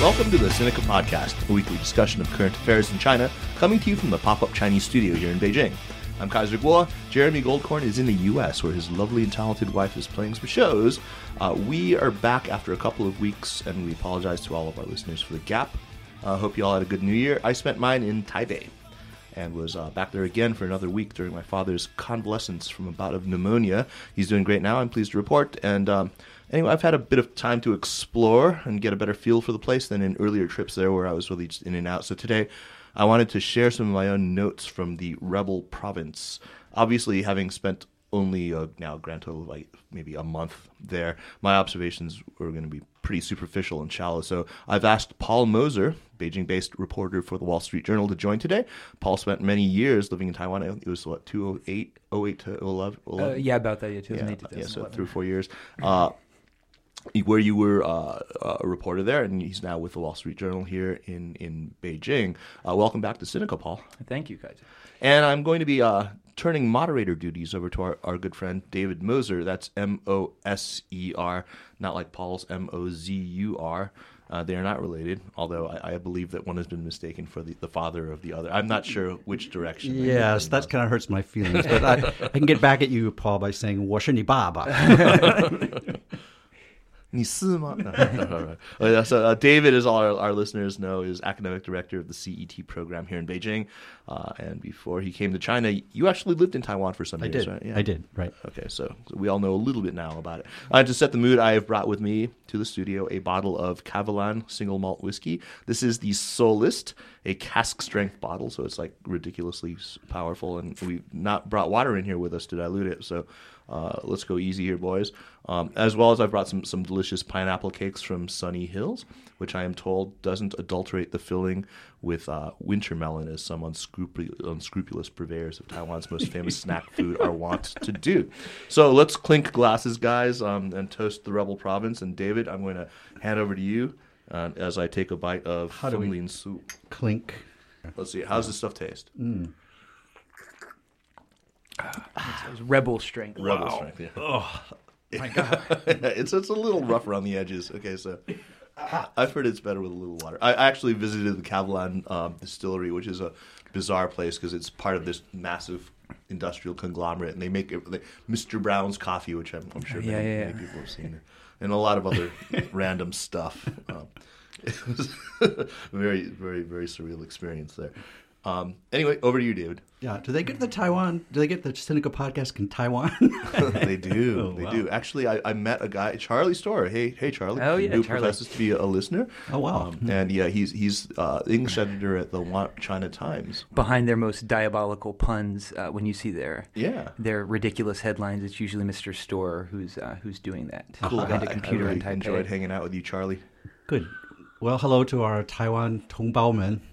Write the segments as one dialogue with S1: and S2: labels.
S1: Welcome to the Sinica Podcast, a weekly discussion of current affairs in China, coming to you from the pop up Chinese studio here in Beijing. I'm Kaiser Kuo. Jeremy Goldkorn is in the U.S., where his lovely and talented wife is playing some shows. Uh, we are back after a couple of weeks, and we apologize to all of our listeners for the gap. I uh, hope you all had a good New Year. I spent mine in Taipei and was uh, back there again for another week during my father's convalescence from a bout of pneumonia. He's doing great now, I'm pleased to report. And um, anyway, I've had a bit of time to explore and get a better feel for the place than in earlier trips there where I was really just in and out. So today, I wanted to share some of my own notes from the rebel province. Obviously, having spent only a, now a grand total of like maybe a month there, my observations were going to be pretty superficial and shallow. So I've asked Paul Mozur, Beijing-based reporter for the Wall Street Journal, to join today. Paul spent many years living in Taiwan. It was what 2008, 08 to 11. 11?
S2: Uh, yeah, about that. Yeah, 2008
S1: yeah,
S2: to 2011.
S1: yeah, so three four years. Uh, where you were uh, a reporter there, and he's now with the Wall Street Journal here in in Beijing. Uh, welcome back to Sinica, Paul.
S2: Thank you, Kaiser.
S1: And I'm going to be uh, turning moderator duties over to our, our good friend David Moser. That's M O S E R, not like Paul's M O Z U R. Uh, they are not related, although I, I, believe that one has been mistaken for the, the father of the other. I'm not sure which direction.
S3: Yes, that kind of hurts my feelings. But I, I, can get back at you, Paul, by saying "我是 你
S1: 是吗? uh, so David, as all our, our, listeners know, is academic director of the CET program here in Beijing. Uh, and before he came to China, you actually lived in Taiwan for some
S3: I
S1: years,
S3: did.
S1: right?
S3: Yeah. I did, right.
S1: Okay, so, so we all know a little bit now about it. Uh, to set the mood, I have brought with me to the studio a bottle of Kavalan single malt whiskey. This is the Solist, a cask strength bottle, so it's like ridiculously powerful. And we've not brought water in here with us to dilute it, so uh, let's go easy here, boys. Um, as well as I've brought some, some delicious pineapple cakes from Sunny Hills, which I am told doesn't adulterate the filling with uh, winter melon, as some unscrupulous, unscrupulous purveyors of Taiwan's most famous snack food are wont to do. So let's clink glasses, guys, um, and toast the rebel province. And David, I'm going to hand over to you uh, as I take a bite of
S3: How do we
S1: soup.
S3: Clink.
S1: Let's see. How's this stuff taste?
S3: Mm.
S2: Rebel strength.
S1: Rebel
S2: wow.
S1: strength. Yeah.
S3: Oh
S2: my god!
S1: it's it's a little rough around the edges. Okay, so I've heard it's better with a little water. I actually visited the Kavalan um, distillery, which is a bizarre place because it's part of this massive industrial conglomerate, and they make it, they, Mr. Brown's coffee, which I'm, I'm sure
S2: yeah,
S1: many,
S2: yeah,
S1: many people have seen, and a lot of other random stuff. Um, it was very, very, very surreal experience there. Um, anyway, over to you, David.
S3: Yeah. Do they get the Taiwan? Do they get the Sinica podcast in Taiwan?
S1: they do.
S3: Oh,
S1: they
S3: wow.
S1: do. Actually, I, I met a guy, Charlie Store. Hey, hey, Charlie.
S2: Oh, yeah,
S1: who
S2: Charlie.
S1: professes to be a, a listener.
S3: Oh, wow.
S1: Um, and yeah, he's he's uh, English editor at the China Times.
S2: Behind their most diabolical puns, uh, when you see their
S1: Yeah.
S2: their ridiculous headlines, it's usually Mr. Store who's uh, who's doing that
S1: Cool
S2: behind
S1: guy.
S2: a computer
S1: I
S2: in
S1: really
S2: Taipei.
S1: enjoyed hanging out with you, Charlie.
S3: Good. Well, hello to our Taiwan Tongbaomen.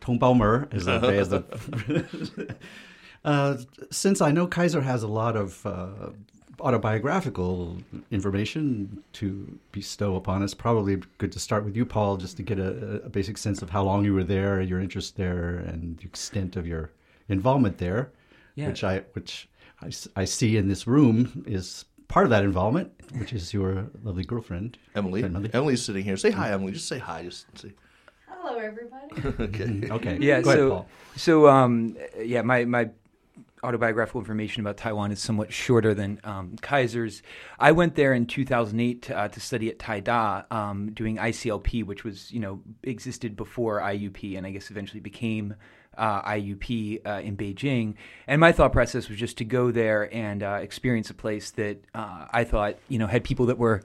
S3: Tongbaomer is the day the. uh, since I know Kaiser has a lot of uh, autobiographical information to bestow upon us, probably good to start with you, Paul, just to get a, a basic sense of how long you were there, your interest there, and the extent of your involvement there,
S2: yeah.
S3: which I which I, I see in this room is part of that involvement, which is your lovely girlfriend,
S1: Emily.
S3: Emily.
S1: Emily's sitting here. Say hi, Emily. Just say hi. Just say.
S4: Hello, everybody.
S1: okay.
S3: Okay.
S2: Yeah,
S3: Go ahead,
S2: so
S3: Paul.
S2: so um, yeah, my my autobiographical information about Taiwan is somewhat shorter than um, Kaiser's. I went there in 2008 to, uh, to study at Taida, um, doing ICLP, which was you know existed before IUP, and I guess eventually became. Uh, IUP uh, in Beijing, and my thought process was just to go there and uh, experience a place that uh, I thought you know had people that were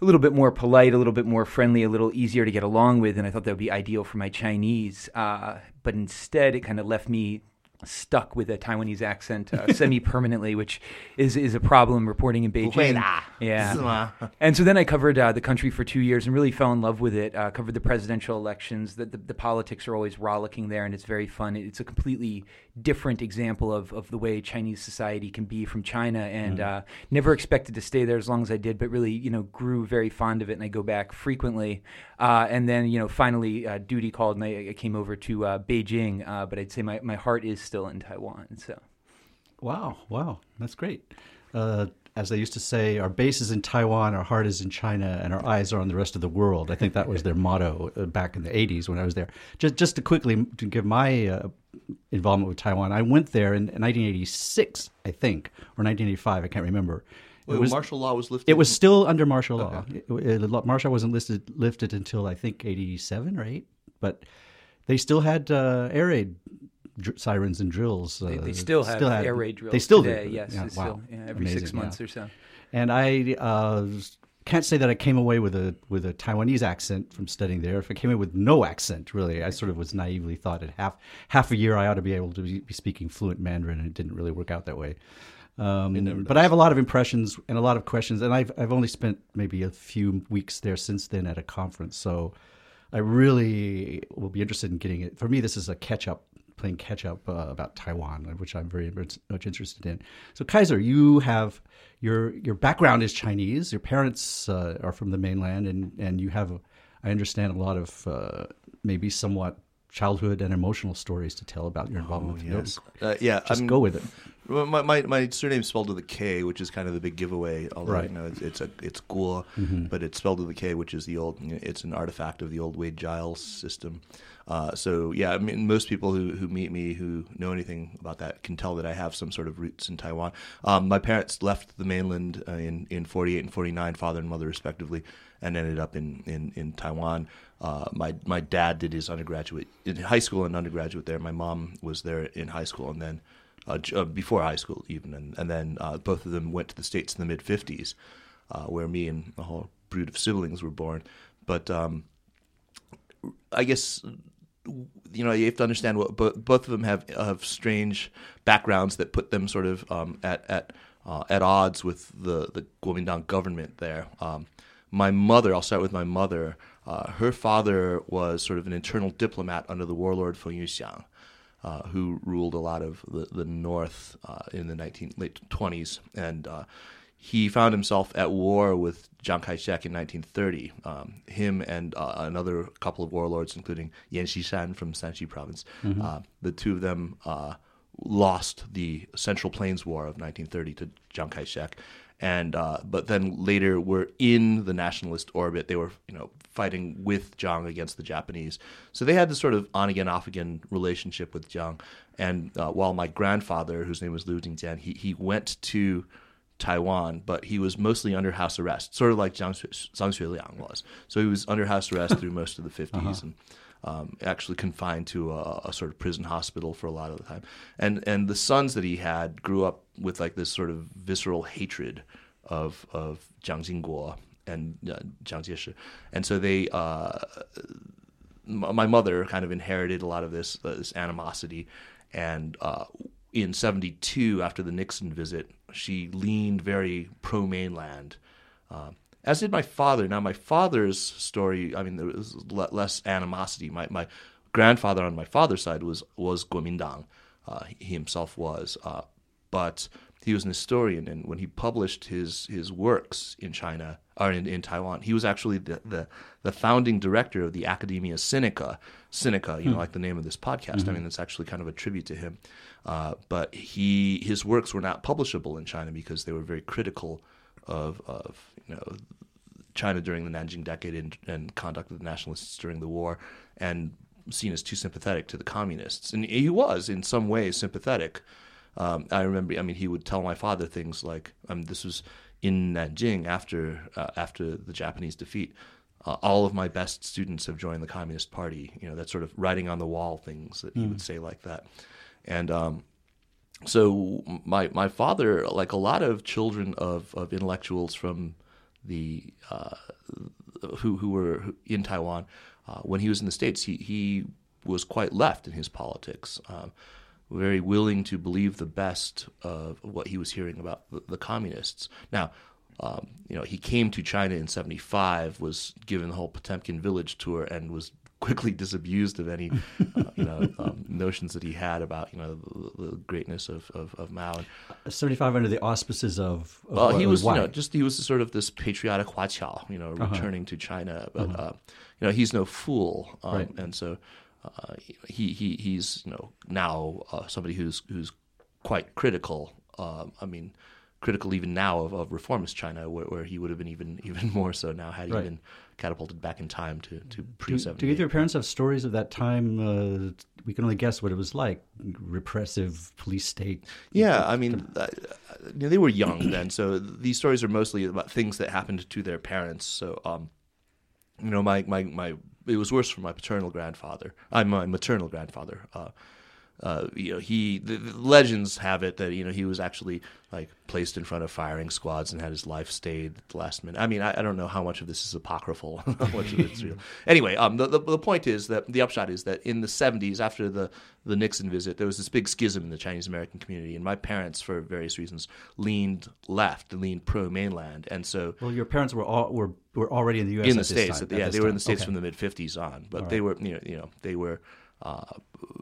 S2: a little bit more polite, a little bit more friendly, a little easier to get along with, and I thought that would be ideal for my Chinese. Uh, but instead, it kind of left me stuck with a Taiwanese accent uh, semi permanently, which is is a problem reporting in Beijing. yeah, and so then I covered uh, the country for two years and really fell in love with it. Uh, covered the presidential elections. The, the, the politics are always rollicking there, and it's very fun. It's a completely different example of of the way Chinese society can be from China, and mm. Uh, never expected to stay there as long as I did, but really you know grew very fond of it, and I go back frequently. Uh, and then you know finally uh, duty called, and I, I came over to Beijing. but I'd say my my heart is still in Taiwan. So.
S3: Wow, wow, that's great. Uh, as they used to say, our base is in Taiwan, our heart is in China, and our eyes are on the rest of the world. I think that was their motto uh, back in the 80s when I was there. Just, just to quickly to give my uh, involvement with Taiwan, I went there in 1986, I think, or 1985, I can't remember.
S1: Wait,
S3: it was,
S1: martial law was lifted.
S3: it was still under martial law. It, it, martial wasn't listed, lifted until I think 87 or 8, but they still had uh, air raid dr- sirens and drills. Uh,
S2: They, they still have
S3: had-
S2: air raid drills
S3: They still
S2: today.
S3: do.
S2: Yes,
S3: Yeah, wow.
S2: still, yeah, every six months
S3: yeah.
S2: or so.
S3: And I uh, can't say that I came away with a with a Taiwanese accent from studying there. If I came away with no accent, really, I sort of was naively thought at half half a year I ought to be able to be, be speaking fluent Mandarin, and it didn't really work out that way. Um, but I have a lot of impressions and a lot of questions, and I've I've only spent maybe a few weeks there since then at a conference, so I really will be interested in getting it. For me, this is a catch up, playing catch up uh, about Taiwan, which I'm very much interested in. So, Kaiser, you have your your background is Chinese. Your parents uh, are from the mainland, and and you have, I understand, a lot of uh, maybe somewhat childhood and emotional stories to tell about your involvement with
S1: yes. Uh, yeah,
S3: Just
S1: I mean,
S3: go with it.
S1: My, my my surname's spelled with a K, which is kind of the big giveaway. Although
S3: Right. Mm-hmm.
S1: you know it's, it's a it's Guo, but it's spelled with a K, which is the old. It's an artifact of the old Wade Giles system. Uh, so yeah, I mean, most people who, who meet me who know anything about that can tell that I have some sort of roots in Taiwan. Um, my parents left the mainland uh, in in 48 and 49, father and mother respectively, and ended up in in in Taiwan. Uh, my my dad did his undergraduate in high school and undergraduate there. My mom was there in high school and then uh, uh, before high school even, and, and then uh, both of them went to the states in the mid '50s, uh, where me and a whole brood of siblings were born. But um, I guess you know you have to understand what both both of them have have strange backgrounds that put them sort of um, at at uh, at odds with the the Kuomintang government there. Um, my mother, I'll start with my mother. Uh, her father was sort of an internal diplomat under the warlord Feng Yuxiang, uh, who ruled a lot of the, the north uh, in the 19, late 20s. And uh, he found himself at war with Chiang Kai shek in 1930. Um, him and uh, another couple of warlords, including Yan Xishan from Shanxi province, uh, the two of them uh, lost the Central Plains War of 1930 to Chiang Kai shek. And uh, but then later were in the nationalist orbit. They were you know fighting with Jiang against the Japanese. So they had this sort of on again off again relationship with Jiang. And uh, while my grandfather, whose name was Liu Jingjian, he he went to Taiwan, but he was mostly under house arrest, sort of like Zhang, Zhang Xueliang was. So he was under house arrest through most of the 50s and um, actually confined to a, a sort of prison hospital for a lot of the time. And and the sons that he had grew up with like this sort of visceral hatred of of Jiang Jingguo and uh, Jiang Jieshi. And so they uh, my mother kind of inherited a lot of this uh, this animosity, and uh, in '72 after the Nixon visit, she leaned very pro mainland. Uh, as did my father. Now, my father's story, I mean, there was le- less animosity. My my grandfather on my father's side was was Kuomintang. Uh, he himself was, uh, but he was an historian, and when he published his his works in China or in, in Taiwan, he was actually the, the the founding director of the Academia Sinica. Sinica, you know, like the name of this podcast. I mean, it's actually kind of a tribute to him. Uh, but he his works were not publishable in China because they were very critical of of you know China during the Nanjing Decade and, and conduct of the nationalists during the war, and seen as too sympathetic to the communists. And he was, in some ways, sympathetic. Um, I remember, I mean, he would tell my father things like, um, this was in Nanjing after uh, after the Japanese defeat. Uh, all of my best students have joined the Communist Party. You know, that sort of writing on the wall things that he would say like that. And um, so my my father, like a lot of children of, of intellectuals from the uh, who who were in Taiwan, uh, when he was in the states, he he was quite left in his politics, um, very willing to believe the best of what he was hearing about the, the communists. Now. Um, you know, he came to China in '75, was given the whole Potemkin village tour, and was quickly disabused of any, uh, you know, um, notions that he had about, you know, the, the greatness of, of, of Mao. And,
S3: 75 under the auspices of. of
S1: uh,
S3: what-
S1: he was, you know, just he was sort of this patriotic Huaqiao, you know, returning to China, but uh, you know, he's no fool, um,
S3: Right.
S1: and so uh, he he he's you know now uh, somebody who's who's quite critical. Um, I mean, critical even now of, of reformist China, where, where, he would have been even even more so now had he
S3: Right.
S1: been catapulted back in time to to pre
S3: Do, do either parents have stories of that time? Uh, we can only guess what it was like. Repressive police state.
S1: Yeah, I mean, uh, you know, they were young then, so these stories are mostly about things that happened to their parents. So, um, you know, my, my, my it was worse for my paternal grandfather. I'm my maternal grandfather. Uh, uh, you know, he the, the legends have it that you know he was actually like placed in front of firing squads and had his life stayed at the last minute. I mean, I, I don't know how much of this is apocryphal, how much of it's real. Anyway, um, the, the the point is that the upshot is that in the '70s, after the the Nixon visit, there was this big schism in the Chinese American community, and my parents, for various reasons, leaned left, leaned pro mainland, and so
S3: Well, your parents were all, were were already in the U.S.
S1: in the states.
S3: time-
S1: at- yeah, they were in the states
S3: Okay.
S1: from the mid '50s on, but they were you know you know they were uh,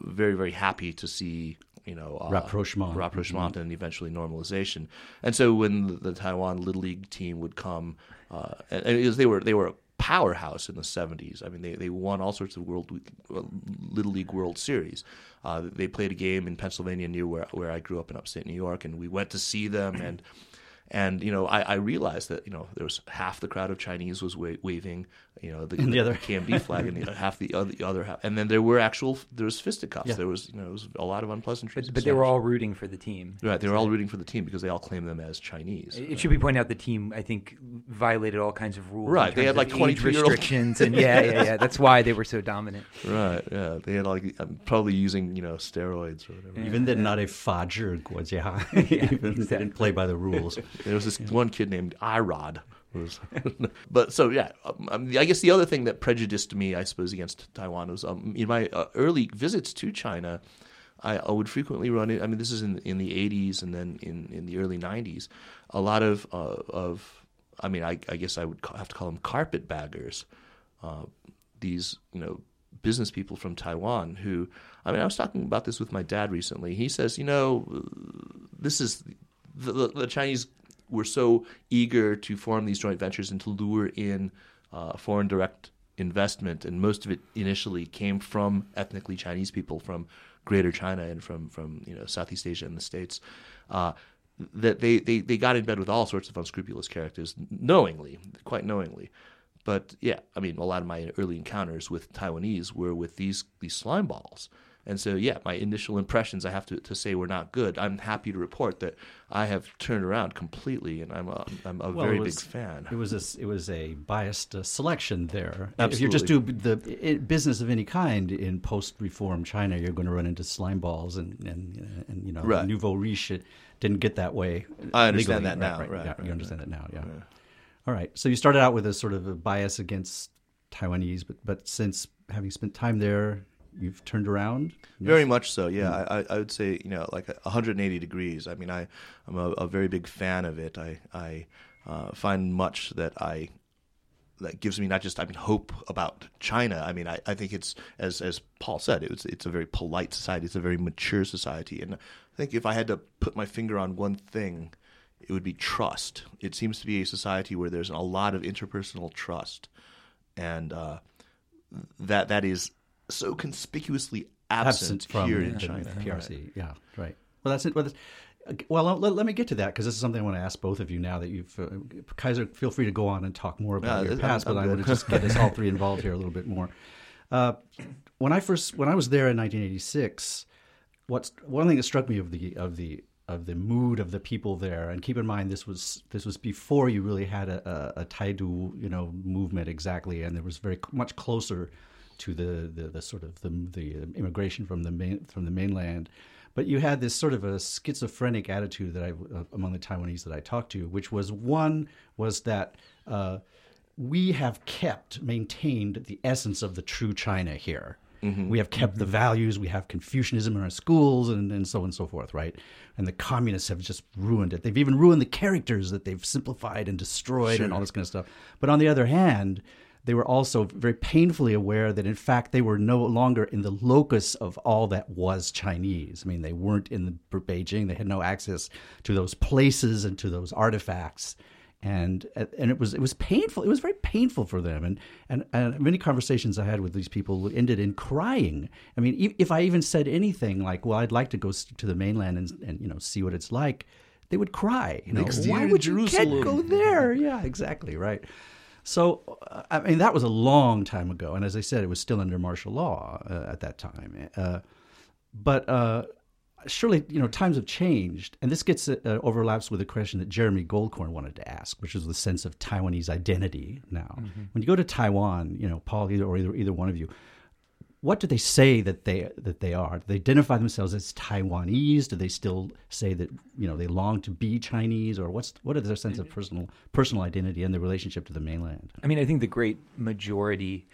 S1: very very happy to see you know uh,
S3: Rapprochement.
S1: rapprochement, and eventually normalization. And so when the, the Taiwan Little League team would come, uh, and, and they were they were a powerhouse in the '70s. I mean, they they won all sorts of world uh, Little League World Series. Uh, they played a game in Pennsylvania near where where I grew up in upstate New York, and we went to see them and. And you know, I, I realized that you know there was half the crowd of Chinese was wa- waving, you know, the,
S3: the, the other
S1: KMT flag and the half the other, the other half. And then there were actual there was fisticuffs.
S3: Yeah.
S1: There was you know was a lot of unpleasantries.
S2: But, but they were all rooting for the team.
S1: Right, they were all rooting for the team because they all claim them as Chinese.
S2: It, right. should be pointed out the team I think violated all kinds of rules.
S1: Right, they had like twenty
S2: restrictions and yeah, yeah, yeah. That's why they were so dominant.
S1: Right, yeah, they had like I'm probably using you know steroids or whatever. Yeah.
S3: Even they're not a Fajr Guajia. Even exactly. didn't play by the rules.
S1: there was this one kid named Irod but so yeah, um, um, I guess the other thing that prejudiced me, I suppose, against Taiwan was um, in my uh, early visits to China. I, I would frequently run. I mean, this is in in the '80s and then in, in the early '90s. A lot of uh, of, I mean, I, I guess I would have to call them carpetbaggers. Uh, these you know business people from Taiwan who I mean I was talking about this with my dad recently. He says, you know, this is the, the, the Chinese were so eager to form these joint ventures and to lure in uh, foreign direct investment, and most of it initially came from ethnically Chinese people from Greater China and from from you know Southeast Asia and the States. Uh, that they, they, they got in bed with all sorts of unscrupulous characters knowingly, quite knowingly. But yeah, I mean, a lot of my early encounters with Taiwanese were with these these slime balls. And so, yeah, my initial impressions, I have to, to say, were not good. I'm happy to report that I have turned around completely, and I'm a, I'm a
S3: Well,
S1: very
S3: was-
S1: big fan.
S3: It was a, it was a biased uh, selection there. Absolutely. If you just do the i business of any kind in post-reform China, you're going to run into slime balls and and, and you know
S1: Right.
S3: nouveau riche it didn't get that way.
S1: I understand
S3: legally.
S1: that now.
S3: Right,
S1: Right,
S3: yeah,
S1: right,
S3: you understand
S1: right.
S3: that now. Yeah. All right. So you started out with a sort of a bias against Taiwanese, but but since having spent time there, you've turned around.
S1: Very much so, yeah.
S3: Mm.
S1: I, I I would say you know like 180 degrees. I mean, I I'm a, a very big fan of it. I I uh, find much that I that gives me not just I mean hope about China. I mean, I, I think it's as as Paul said, it's it's a very polite society. It's a very mature society, and I think if I had to put my finger on one thing, it would be trust. It seems to be a society where there's a lot of interpersonal trust, and uh, that that is so conspicuously absent,
S3: absent from
S1: here in
S3: the
S1: China.
S3: PRC. Yeah, right. Well, that's it. Well, that's, well let, let me get to that because this is something I want to ask both of you now that you've uh, Kaiser. Feel free to go on and talk more about
S1: Yeah,
S3: your
S1: I'm-
S3: past,
S1: I'm
S3: but I want to just get us all three involved here a little bit more. Uh, when I first when I was there in 1986, what's one thing that struck me of the of the of the mood of the people there, and keep in mind this was this was before you really had a, a, a Taidu you know movement exactly, and there was very much closer to the, the, the sort of the, the immigration from the main, from the mainland. But you had this sort of a schizophrenic attitude that I uh, among the Taiwanese that I talked to, which was one was that uh, we have kept maintained the essence of the true China here. We have kept the values. We have Confucianism in our schools, and, and so on and so forth, right? And the communists have just ruined it. They've even ruined the characters that they've simplified and destroyed, and all this kind of stuff. But on the other hand, they were also very painfully aware that in fact they were no longer in the locus of all that was Chinese. I mean, they weren't in the Beijing. They had no access to those places and to those artifacts. And and it was it was painful. It was very painful for them. And and, and many conversations I had with these people ended in crying. I mean, if I even said anything like, "Well, I'd like to go to the mainland and, and you know see what it's like," they would cry. You know,
S1: Next
S3: why would you can't go there? Yeah, exactly right. So, uh, I mean, that was a long time ago, and as I said, it was still under martial law uh, at that time. Uh, but uh, surely, you know, times have changed, and this gets uh, overlaps with a question that Jeremy Goldkorn wanted to ask, which is the sense of Taiwanese identity. Now, when you go to Taiwan, you know, Paul either, or either either one of you, what do they say that they that they are? Do they identify themselves as Taiwanese? Do they still say that you know they long to be Chinese, or what's what is their sense of personal personal identity and their relationship to the mainland?
S2: I mean, I think the great majority,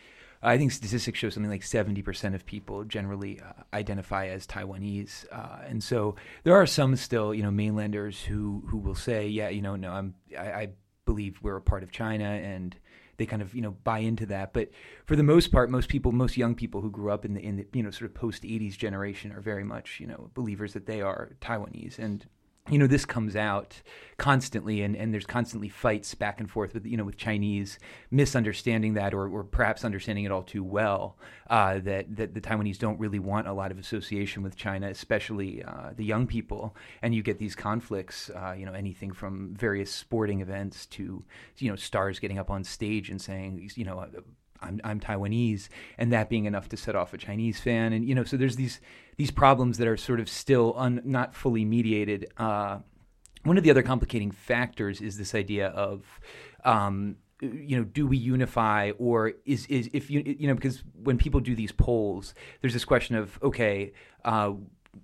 S2: I think statistics show something like 70% of people generally uh, identify as Taiwanese. Uh, and so there are some still, you know, mainlanders who, who will say, yeah, you know, no, I'm, I, I believe we're a part of China and they kind of, you know, buy into that. But for the most part, most people, most young people who grew up in the, in the, you know, sort of post 80s generation are very much, you know, believers that they are Taiwanese. And, you know this comes out constantly and, and there's constantly fights back and forth with you know with Chinese misunderstanding that or, or perhaps understanding it all too well uh, that that the Taiwanese don't really want a lot of association with China especially uh, the young people. And you get these conflicts uh, you know anything from various sporting events to you know stars getting up on stage and saying you know I'm, I'm Taiwanese, and that being enough to set off a Chinese fan, and you know, so there's these these problems that are sort of still un, not fully mediated. Uh, one of the other complicating factors is this idea of, um, you know, do we unify or is is if you you know because when people do these polls, there's this question of okay. Uh,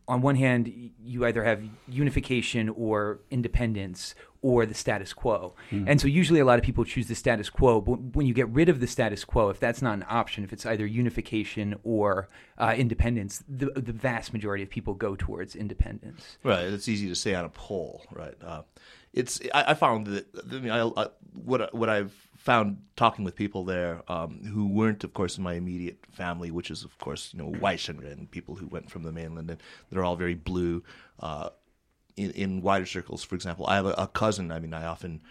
S2: on one hand, you either have unification or independence or the status quo. Mm. And so usually a lot of people choose the status quo. But when you get rid of the status quo, if that's not an option, if it's either unification or uh, independence, the, the vast majority of people go towards independence.
S1: Right. It's easy to say on a poll, right? Uh, it's I, I, found that I mean, I, I, what what I've found talking with people there um, who weren't, of course, in my immediate family, which is, of course, you know, Waishengren, people who went from the mainland, and they're all very blue. Uh, in, in, wider circles, for example, I have a, a cousin. I mean, I often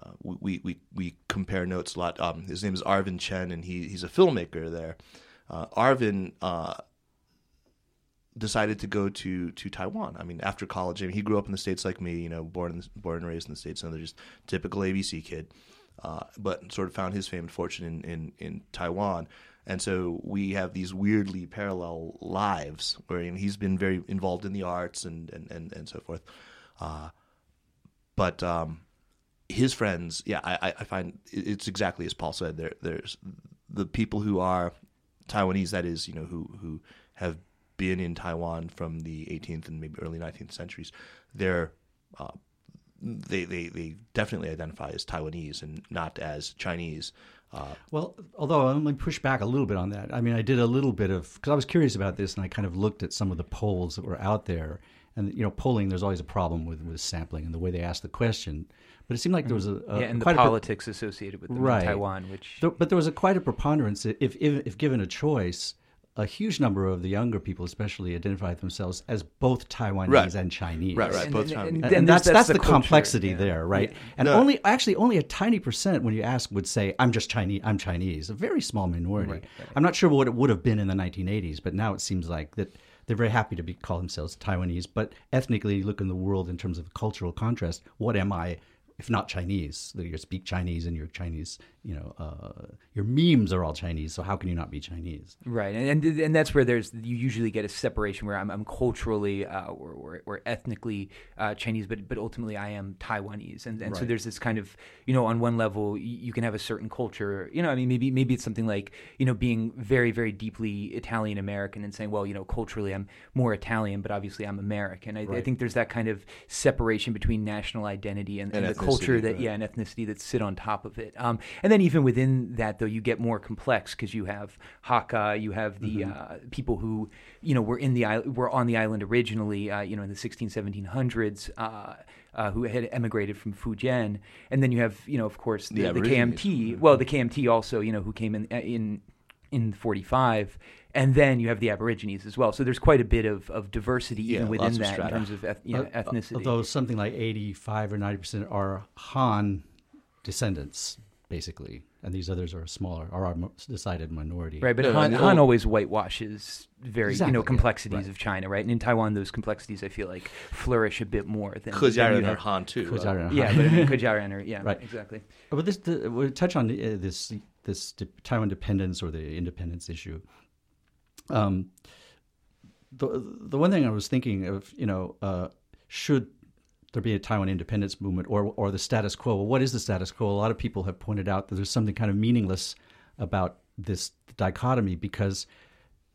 S1: uh, we, we we compare notes a lot. Um, his name is Arvin Chen, and he he's a filmmaker there. Uh, Arvin uh, decided to go to to Taiwan. I mean, after college, I mean, he grew up in the states like me. You know, born born and raised in the states, and they're just typical ABC kid. Uh, but sort of found his fame and fortune in, in, in Taiwan. And so we have these weirdly parallel lives where he's been very involved in the arts and, and, and, and so forth. Uh, but um, his friends, yeah, I, I find it's exactly as Paul said. There, there's the people who are Taiwanese, that is, you know, who, who have been in Taiwan from the 18th and maybe early 19th centuries. They're uh, they, they, they definitely identify as Taiwanese and not as Chinese.
S3: Uh, well, although I'm going to push back a little bit on that. I mean, I did a little bit of because I was curious about this, and I kind of looked at some of the polls that were out there. And you know, polling there's always a problem with with sampling and the way they ask the question. But it seemed like there was a, a
S2: yeah, and the politics pre- associated with them
S3: right.
S2: in Taiwan, which
S3: there, but there was a quite a preponderance if, if if given a choice a huge number of the younger people, especially, identify themselves as both Taiwanese
S1: right.
S3: and Chinese.
S1: Right, right,
S2: and,
S1: both
S2: and,
S1: Chinese.
S3: And,
S2: and
S3: and that's
S2: that's
S3: that's
S2: the
S3: the,
S2: culture,
S3: complexity
S2: yeah.
S3: there, right?
S2: Yeah.
S3: And
S1: No.
S3: only actually only a tiny percent when you ask would say I'm just Chinese. I'm Chinese. A very small minority.
S2: Right, right.
S3: I'm not sure what it would have been in the 1980s, but now it seems like that they're very happy to be call themselves Taiwanese. But ethnically, you look in the world in terms of cultural contrast. What am I? If not Chinese, that you speak Chinese and you're Chinese, you know, uh, your memes are all Chinese. So how can you not be Chinese?
S2: Right, and, and and that's where there's you usually get a separation where I'm, I'm culturally uh, or, or, or ethnically uh, Chinese, but but ultimately I am Taiwanese, and, and so there's this kind of you know on one level you can have a certain culture, you know, I mean maybe maybe it's something like you know being very very deeply Italian American and saying well you know culturally I'm more Italian, but obviously I'm American. I, I think there's that kind of separation between national identity and,
S1: And
S2: and, the culture that yeah and ethnicity that sit on top of it. Um, and then even within that, though, you get more complex because you have Hakka, you have the uh, people who you know were in the were on the island originally, uh, you know, in the 16, 1700s. Uh, uh, who had emigrated from Fujian, and then you have, you know, of course, the,
S1: The
S2: the, KMT. Well, the KMT also, you know, who came in uh, in in 45, and then you have the Aborigines as well. So there's quite a bit of, of diversity
S1: Yeah,
S2: even within
S1: lots of
S2: that in terms of eth- you know,
S3: Uh,
S2: ethnicity.
S3: Although something like 85 or 90 percent are Han descendants, basically, and these others are smaller, are a decided minority.
S2: Right, but
S1: No, no,
S2: Han,
S1: no.
S2: Han always whitewashes very
S3: Exactly,
S2: you know
S3: yeah,
S2: complexities
S3: right.
S2: of China, right? And in Taiwan, those complexities I feel like flourish a bit more than. than
S1: Kojaran
S2: you
S1: or Han too. uh,
S3: Kojaran.
S2: Yeah, but I mean, Kojaran or yeah,
S3: Right.
S2: exactly.
S3: But this, the, we'll touch on uh, this this de- Taiwan dependence or the independence issue. Um, the the one thing I was thinking of, you know, uh, should there be a Taiwan independence movement or or the status quo? Well, what is the status quo? A lot of people have pointed out that there's something kind of meaningless about this dichotomy because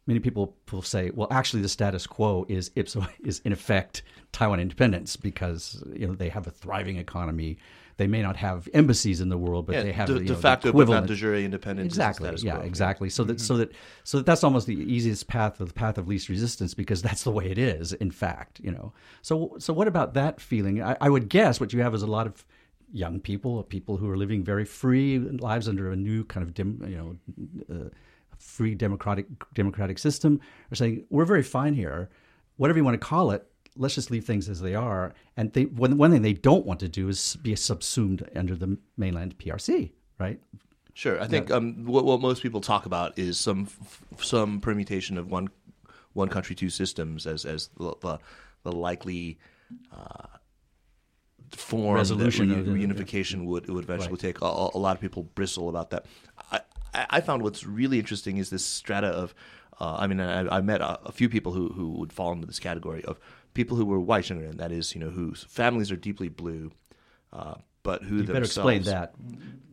S3: many people will say, well, actually, the status quo is ipso is in effect Taiwan independence because you know they have a thriving economy. They may not have embassies in the world, but
S1: yeah,
S3: they have
S1: de,
S3: you know, the
S1: facto, but
S3: equivalent.
S1: de jure independence.
S3: Exactly. Yeah,
S1: quo.
S3: exactly. So that so that so that that's almost the easiest path, the path of least resistance, because that's the way it is. In fact, you know. So so what about that feeling? I, I would guess what you have is a lot of young people, people who are living very free lives under a new kind of dim, you know, uh, free democratic democratic system, are saying we're very fine here, whatever you want to call it. Let's just leave things as they are. And they, one, one thing they don't want to do is be subsumed under the mainland PRC, right?
S1: Sure. I think um, what, what most people talk about is some f- some permutation of one one country two systems as as the the, the likely uh, form
S3: Resolution
S1: that
S3: of the-
S1: re- reunification would would eventually
S3: Right.
S1: take. A, a lot of people bristle about that. I, I I found what's really interesting is this strata of. Uh, I mean, I, I met a, a few people who, who would fall into this category of people who were waishengren, that is, you know, whose families are deeply blue, uh, but who
S3: You better explain that.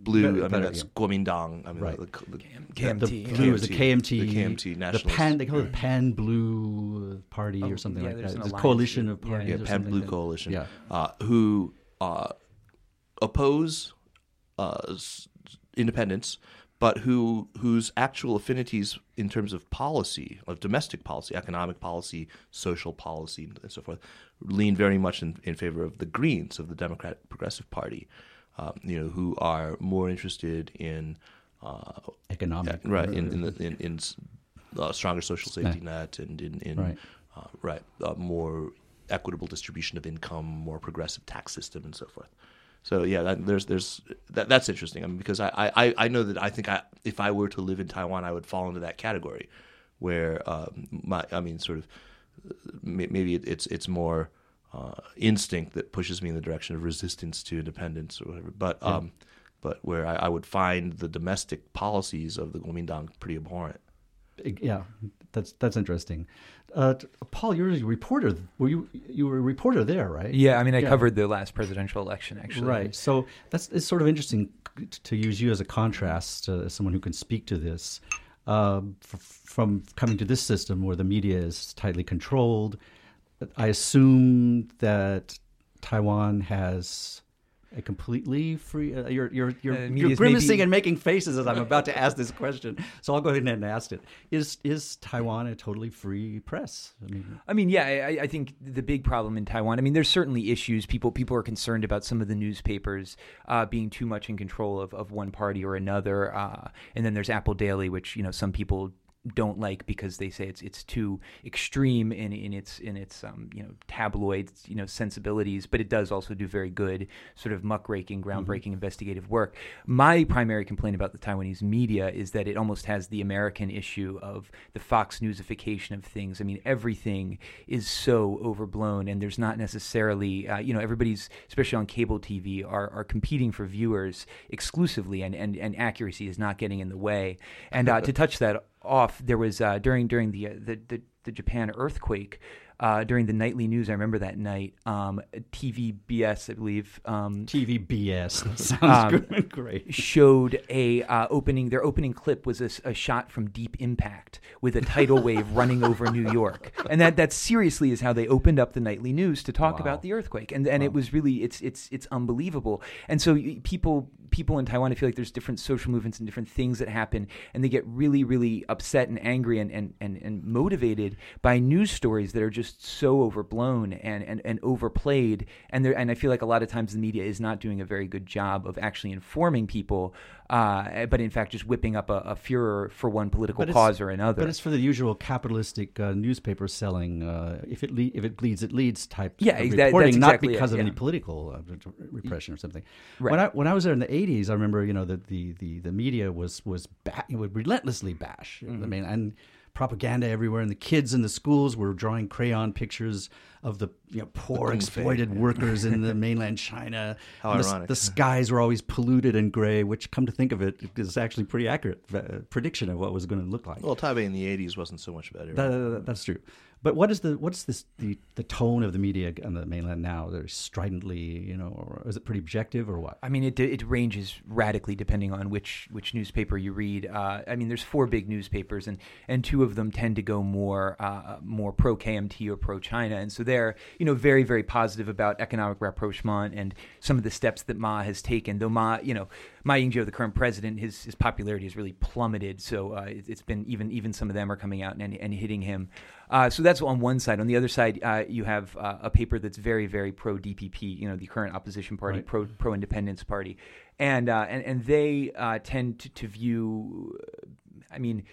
S1: blue.
S3: Better-
S1: I mean,
S3: better,
S1: that's
S3: yeah.
S1: Kuomintang. I mean,
S3: Right.
S1: the, the,
S2: KMT.
S3: the
S2: yeah.
S3: blue is the
S1: KMT,
S3: KMT,
S1: the KMT
S3: the pan. They call it the Pan Blue Party
S2: Oh,
S3: or something
S2: yeah,
S3: like that. It's a coalition of parties.
S1: yeah,
S3: or
S1: Pan Blue
S3: that.
S1: Coalition,
S3: Yeah.
S1: uh, who uh, oppose uh, independence, but who whose actual affinities in terms of policy, of domestic policy, economic policy, social policy, and so forth, lean very much in, in favor of the Greens of the Democratic Progressive Party. Um, you know, who are more interested in uh,
S3: Economic,
S1: yeah, right in in, the, in, in uh, stronger social safety net and in, in
S3: Right.
S1: uh, right uh, more equitable distribution of income, more progressive tax system, and so forth. So yeah, that, there's there's that, that's interesting. I mean, because I, I, I know that I think I, if I were to live in Taiwan, I would fall into that category, where um, my I mean, sort of maybe it, it's it's more uh, instinct that pushes me in the direction of resistance to independence or whatever. But um, but where I, I would find the domestic policies of the Kuomintang pretty abhorrent.
S3: Yeah, that's that's interesting. Uh, Paul, you're a reporter. Were you you were a reporter there, right?
S2: Yeah, I mean, I
S3: Yeah.
S2: covered the last presidential election actually.
S3: Right. So that's it's sort of interesting to use you as a contrast to someone who can speak to this. Um, f- from coming to this system where the media is tightly controlled, I assume that Taiwan has completely free. Uh, you're you're you're,
S2: Uh,
S3: you're grimacing
S2: maybe-
S3: and making faces as I'm about to ask this question. So I'll go ahead and ask it. Is is Taiwan a totally free press? I mean,
S2: I mean, yeah, I, I think the big problem in Taiwan. I mean, there's certainly issues. People people are concerned about some of the newspapers uh, being too much in control of, of one party or another. Uh, and then there's Apple Daily, which you know some people don't like because they say it's it's too extreme in in its in its um, you know tabloid you know sensibilities, but it does also do very good sort of muckraking, groundbreaking investigative work. My primary complaint about the Taiwanese media is that it almost has the American issue of the Fox Newsification of things. I mean, everything is so overblown, and there's not necessarily uh, you know everybody's especially on cable TV are are competing for viewers exclusively, and and, and accuracy is not getting in the way. And uh, to touch that off, there was uh, during during the, uh, the the the Japan earthquake. Uh, during the nightly news, I remember that night. Um, TVBS, I believe, um,
S3: TV BS sounds
S2: Um,
S3: good. great.
S2: showed a uh, opening. Their opening clip was a shot from Deep Impact with a tidal wave running over New York, and that that seriously is how they opened up the nightly news to talk
S3: Wow.
S2: about the earthquake. And and it was really it's it's it's unbelievable. And so people people in Taiwan, I feel like there's different social movements and different things that happen, and they get really really upset and angry and and and, and motivated by news stories that are just so overblown and and, and overplayed. And there and I feel like a lot of times the media is not doing a very good job of actually informing people, uh, but in fact just whipping up a, a furor for one political cause or another.
S3: But it's for the usual capitalistic uh, newspaper selling. Uh, if it le- if it bleeds, it leads type.
S2: Yeah,
S3: of
S2: that-
S3: reporting,
S2: that's
S3: not
S2: exactly it,
S3: because of any political uh, repression or something.
S2: Right.
S3: When I when I was there in the '80s, I remember you know the the the, the media was was ba- would relentlessly bash.
S1: Mm-hmm.
S3: I mean, and propaganda everywhere, and the kids in the schools were drawing crayon pictures of the you know poor
S1: Kung Fei,
S3: exploited workers in the mainland China.
S1: How
S3: And the,
S1: ironic.
S3: the skies were always polluted and gray, which, come to think of it, is actually pretty accurate uh, prediction of what was going to look like.
S1: Well, Taipei in the '80s wasn't so much better.
S3: That- that- that's true. But what is the what's this the, the tone of the media on the mainland now? They're stridently, you know, or is it pretty objective or what?
S2: I mean, it it ranges radically depending on which which newspaper you read. Uh, I mean, there's four big newspapers, and and two of them tend to go more uh, more pro KMT or pro China, and so they're you know very very positive about economic rapprochement and some of the steps that Ma has taken. Though Ma, you know, Ma Ying-jeou, the current president, his his popularity has really plummeted. So uh, it, it's been even even some of them are coming out and and hitting him. Uh, so that's on one side. On the other side, uh, you have uh, a paper that's very, very pro DPP. You know, the current opposition party,
S3: Right.
S2: pro pro independence party, and uh, and and they uh, tend to, to view. I mean,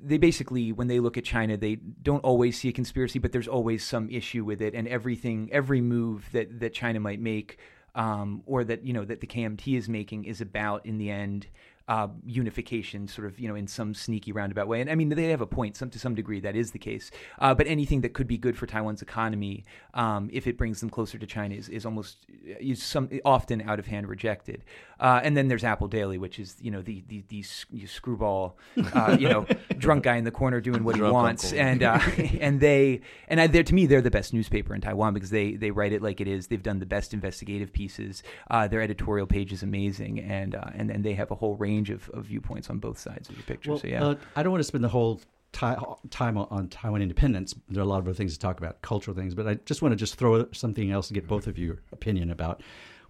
S2: they basically when they look at China, they don't always see a conspiracy, but there's always some issue with it, and everything, every move that that China might make. Um, or that you know that the KMT is making is about in the end uh, unification, sort of, you know, in some sneaky roundabout way. And I mean, they have a point. Some to some degree, that is the case. Uh, but anything that could be good for Taiwan's economy, um, if it brings them closer to China, is, is almost is some often out of hand rejected. Uh, and then there's Apple Daily, which is you know the the, the screwball, uh, you know, drunk guy in the corner doing what he wants,
S1: uncle.
S2: and uh, and they and I, they're, to me they're the best newspaper in Taiwan because they they write it like it is. They've done the best investigative pieces. Uh, their editorial page is amazing, and uh, and and they have a whole range of, of viewpoints on both sides of the picture.
S3: Well,
S2: so yeah,
S3: uh, I don't want to spend the whole ti- time on, on Taiwan independence. There are a lot of other things to talk about, cultural things, but I just want to just throw something else to get both of your opinion about.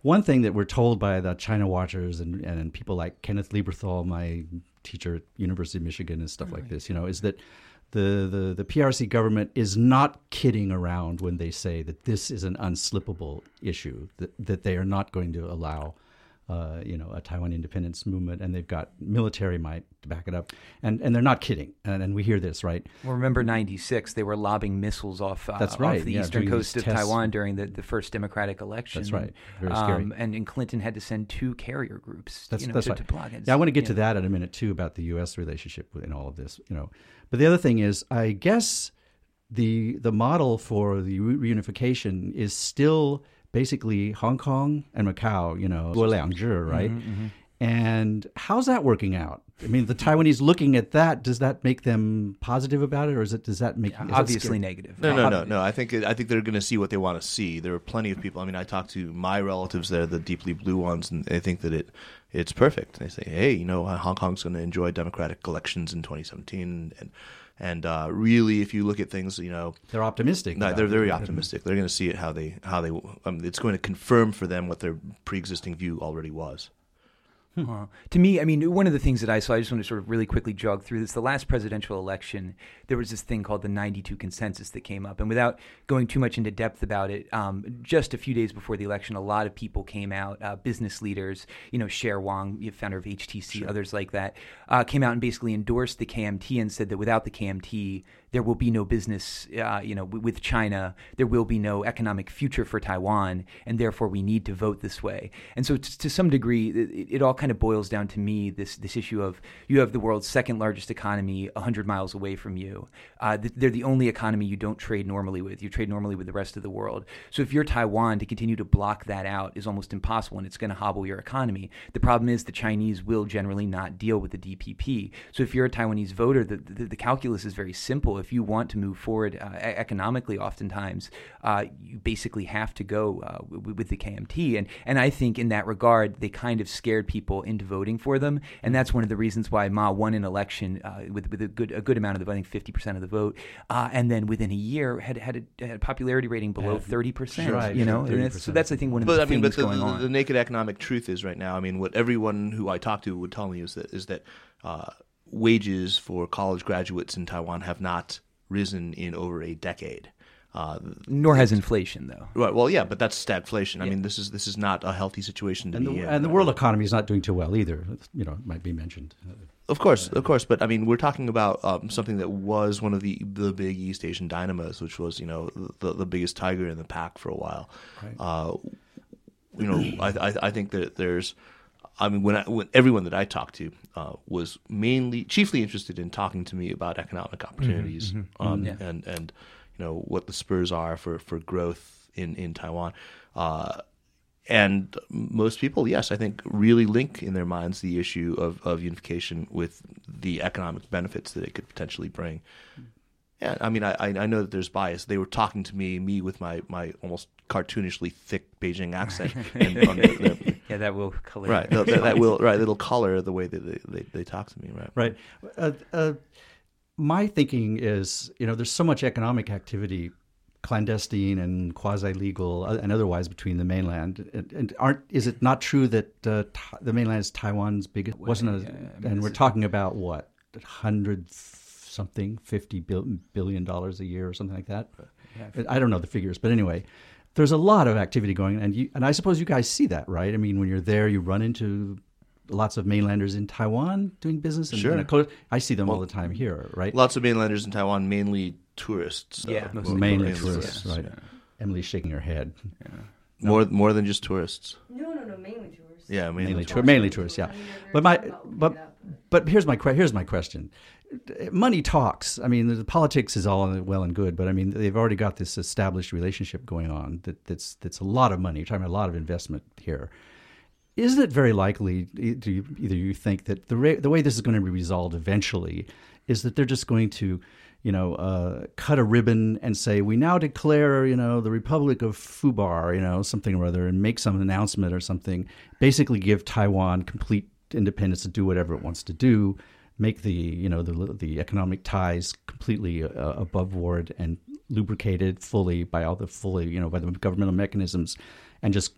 S3: One thing that we're told by the China watchers and, and people like Kenneth Lieberthal, my teacher at University of Michigan and stuff like this, you know, is that the, the, the PRC government is not kidding around when they say that this is an unslippable issue, that, that they are not going to allow uh, you know, a Taiwan independence movement, and they've got military might to back it up, and and they're not kidding. And, and we hear this, right?
S2: well, remember '96? They were lobbing missiles off, uh,
S3: That's right,
S2: off the
S3: yeah,
S2: eastern coast of
S3: tests.
S2: Taiwan during the, the first Democratic election.
S3: That's right. Very scary.
S2: Um, and, and Clinton had to send two carrier groups.
S3: That's
S2: you know,
S3: that's
S2: to,
S3: right.
S2: to block it.
S3: Yeah, I want to get to
S2: Yeah.
S3: that in a minute too about the U.S. relationship in all of this. You know, but the other thing is, I guess the the model for the reunification is still basically Hong Kong and Macau, you know, mm-hmm, right? Mm-hmm, mm-hmm. And how's that working out? I mean, the Taiwanese looking at that, does that make them positive about it, or is it does that make yeah,
S2: obviously negative?
S1: No, no, no, no. I think I think they're going to see what they want to see. There are plenty of people. I mean, I talked to my relatives there, the deeply blue ones, and they think that it it's perfect. They say, hey, you know, Hong Kong's going to enjoy democratic elections in 2017, and and uh, really, if you look at things, you know,
S3: They're optimistic.
S1: no, they're
S3: it.
S1: very optimistic. They're going to see it how they how they. Um, it's going to confirm for them what their pre-existing view already was.
S2: Uh, to me, I mean, one of the things that I saw, I just want to sort of really quickly jog through this. The last presidential election, there was this thing called the 92 consensus that came up. And without going too much into depth about it, um, just a few days before the election, a lot of people came out, uh, business leaders, you know, Cher Wang, founder of HTC, others like that, uh, came out and basically endorsed the KMT and said that without the KMT, there will be no business, uh, you know, with China. There will be no economic future for Taiwan, and therefore we need to vote this way. And so, t- to some degree, it, it all kind of boils down to me this this issue of you have the world's second largest economy hundred miles away from you. Uh, th- they're the only economy you don't trade normally with. You trade normally with the rest of the world. So if you're Taiwan, to continue to block that out is almost impossible, and it's going to hobble your economy. The problem is the Chinese will generally not deal with the DPP. So if you're a Taiwanese voter, the, the, the calculus is very simple. If you want to move forward uh, e- economically, oftentimes uh, you basically have to go uh, w- with the KMT. And and I think in that regard, they kind of scared people into voting for them, and that's one of the reasons why Ma won an election uh, with with a good a good amount of the voting, fifty percent of the vote, uh, and then within a year had had a, had a popularity rating below thirty percent.
S3: Right,
S2: you know,
S3: sure,
S2: and that's, so that's I think one of
S1: But
S2: the
S1: I mean,
S2: things
S1: but the,
S2: going
S1: the,
S2: on.
S1: the naked economic truth is right now. I mean, what everyone who I talk to would tell me is that is that uh, wages for college graduates in Taiwan have not risen in over a decade. Uh,
S2: Nor has inflation, though.
S1: right, well, yeah, but that's stagflation. I mean, this is this is not a healthy situation to
S3: and
S1: be
S3: the,
S1: in.
S3: and the world economy is not doing too well either. You know, it might be mentioned.
S1: Of course, of course, but I mean, we're talking about um, something that was one of the the big East Asian dynamos, which was you know the the biggest tiger in the pack for a while.
S3: Right.
S1: Uh, you know, I, I I think that there's I mean, when, I, when everyone that I talked to uh, was mainly, chiefly interested in talking to me about economic opportunities um,
S2: Yeah.
S1: and and you know what the spurs are for for growth in in Taiwan. Uh, and most people, yes, I think, really link in their minds the issue of, of unification with the economic benefits that it could potentially bring. Yeah, I mean, I I I know that there's bias. They were talking to me, me with my, my almost cartoonishly thick Beijing accent, and on the, the,
S2: Yeah, that will color.
S1: right, that, that, that will right, it'll color the way that they, they, they talk to me, right?
S3: Right. Uh, uh, my thinking is, you know, there's so much economic activity, clandestine and quasi-legal uh, and otherwise between the mainland. And, and aren't is it not true that uh, Ti- the mainland is Taiwan's biggest? Wasn't a,
S2: yeah, I mean,
S3: and we're talking about what hundred something, fifty billion dollars a year or something like that.
S2: Yeah.
S3: I don't know the figures, but anyway. There's a lot of activity going, on, and you, and I suppose you guys see that, right? I mean, when you're there, you run into lots of mainlanders in Taiwan doing business. And,
S1: Sure.
S3: and of course, I see them all the time here, right?
S1: Lots of mainlanders in Taiwan, mainly tourists.
S2: Yeah,
S1: more-
S2: mostly
S3: Mainly
S2: tourists,
S3: tourists,
S2: yes,
S3: right?
S2: yeah.
S3: Emily's shaking her head.
S1: Yeah, More more than just tourists.
S4: No, no, no, mainly tourists.
S1: Yeah, mainly,
S3: Mainly
S1: tourists.
S3: tour- mainly tourists, yeah.
S4: I mean,
S3: But my
S4: very talking
S3: but but here's my que- here's my question. Money talks. I mean, the politics is all well and good, but I mean, they've already got this established relationship going on. That that's that's a lot of money. You're talking about a lot of investment here. Isn't it very likely? Do you, either you think that the ra- the way this is going to be resolved eventually is that they're just going to, you know, uh, cut a ribbon and say we now declare, you know, the Republic of Fubar, you know, something or other, and make some announcement or something. Basically, give Taiwan complete independence to do whatever it wants to do. Make the you know the the economic ties completely uh, above board and lubricated fully by all the fully you know by the governmental mechanisms, and just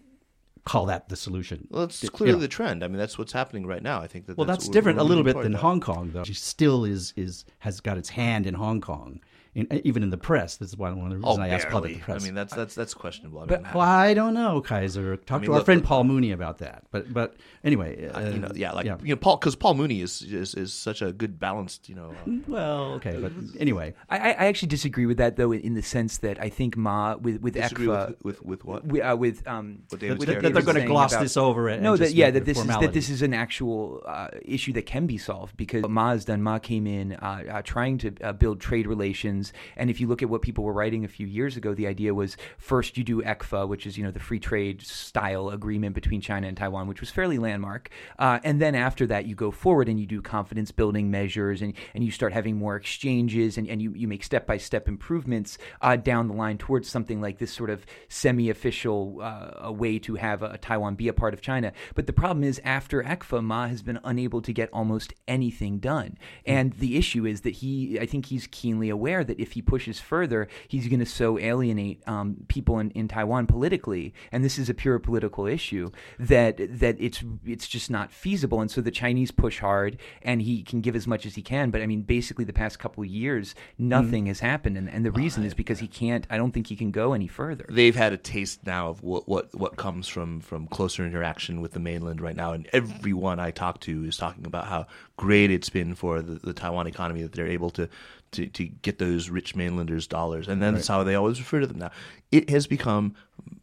S3: call that the solution.
S1: Well, it's
S3: You
S1: clearly
S3: know.
S1: the trend. I mean, that's what's happening right now. I think that
S3: Well, that's,
S1: we're-
S3: different a little bit than
S1: toward
S3: Hong Kong, though. She still is is has got its hand in Hong Kong, in, even in the press. This is one of the reasons
S1: Oh,
S3: I asked about
S1: barely.
S3: the
S1: I mean, that's that's that's questionable. I
S2: But-
S1: mean,
S3: well, I don't know, Kaiser. Talk
S1: mean,
S3: to our
S1: look-
S3: friend Paul Mooney about that. But but anyway,
S1: uh,
S3: uh,
S1: you know, yeah, like you know, Paul, because Paul Mooney is, is is such a good balanced, you know. Uh,
S3: Well, okay, but anyway,
S2: I, I I actually disagree with that though, in, in the sense that I think Ma with with
S1: disagree
S2: ECFA,
S1: with, with with what?
S2: with, uh, with um
S1: What
S3: that,
S1: David's
S3: that they're going to gloss
S2: about-
S3: this over. And
S2: no, that
S3: just
S2: yeah, that
S3: it
S2: this is that this is an actual uh, issue that can be solved because what Ma has done. Ma came in uh, uh, trying to uh, build trade relations, and if you look at what people were writing a few years ago, the idea was first you do ECFA, which is you know the free trade style agreement between China and Taiwan, which was fairly landmark, uh, and then after that you go forward and you do confidence building measures and and you start having more exchanges and, and you, you make step by step improvements uh, down the line towards something like this sort of semi official uh, way to have a, Taiwan be a part of China. But the problem is, after ECFA, Ma has been unable to get almost anything done. And the issue is that he, I think he's keenly aware that if he pushes further, he's going to so alienate um, people in, in Taiwan politically, and this is a pure political issue that that it's it's just not feasible. And so the Chinese push hard, and he can give as much as he can. But I mean, basically, the past couple of years, nothing has happened, and, and the reason is because he can't. I don't think he can go any further.
S1: They've had a taste now of what, what what comes from from closer interaction with the mainland right now, and everyone I talk to is talking about how great it's been for the, the Taiwan economy that they're able to. To, to get those rich mainlanders dollars, and then that's how they always refer to them now. It has become,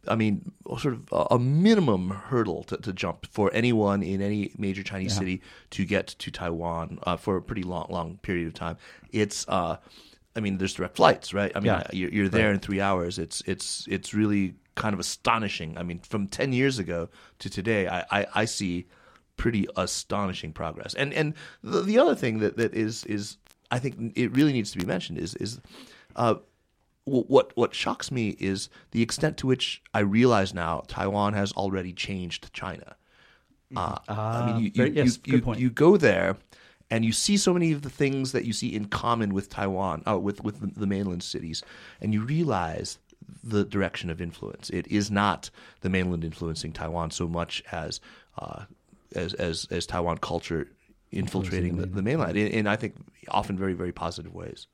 S1: I mean, sort of a, minimum hurdle to, to jump for anyone in any major Chinese city to get to Taiwan uh, for a pretty long, long period of time. It's, uh, I mean, there's direct flights, right? I mean,
S3: Yeah.
S1: you're, you're there in three hours. It's it's it's really kind of astonishing. I mean, from ten years ago to today, I, I, I see pretty astonishing progress. And and the, the other thing that, that is is I think it really needs to be mentioned is is uh, what what shocks me is the extent to which I realize now Taiwan has already changed China. Uh, I mean, you, you,
S3: very- yes,
S1: you, you, you go there and you see so many of the things that you see in common with Taiwan, uh, with with the, the mainland cities, and you realize the direction of influence. It is not the mainland influencing Taiwan so much as uh, as, as as Taiwan culture infiltrating the, the mainland in, in I think often very very positive ways.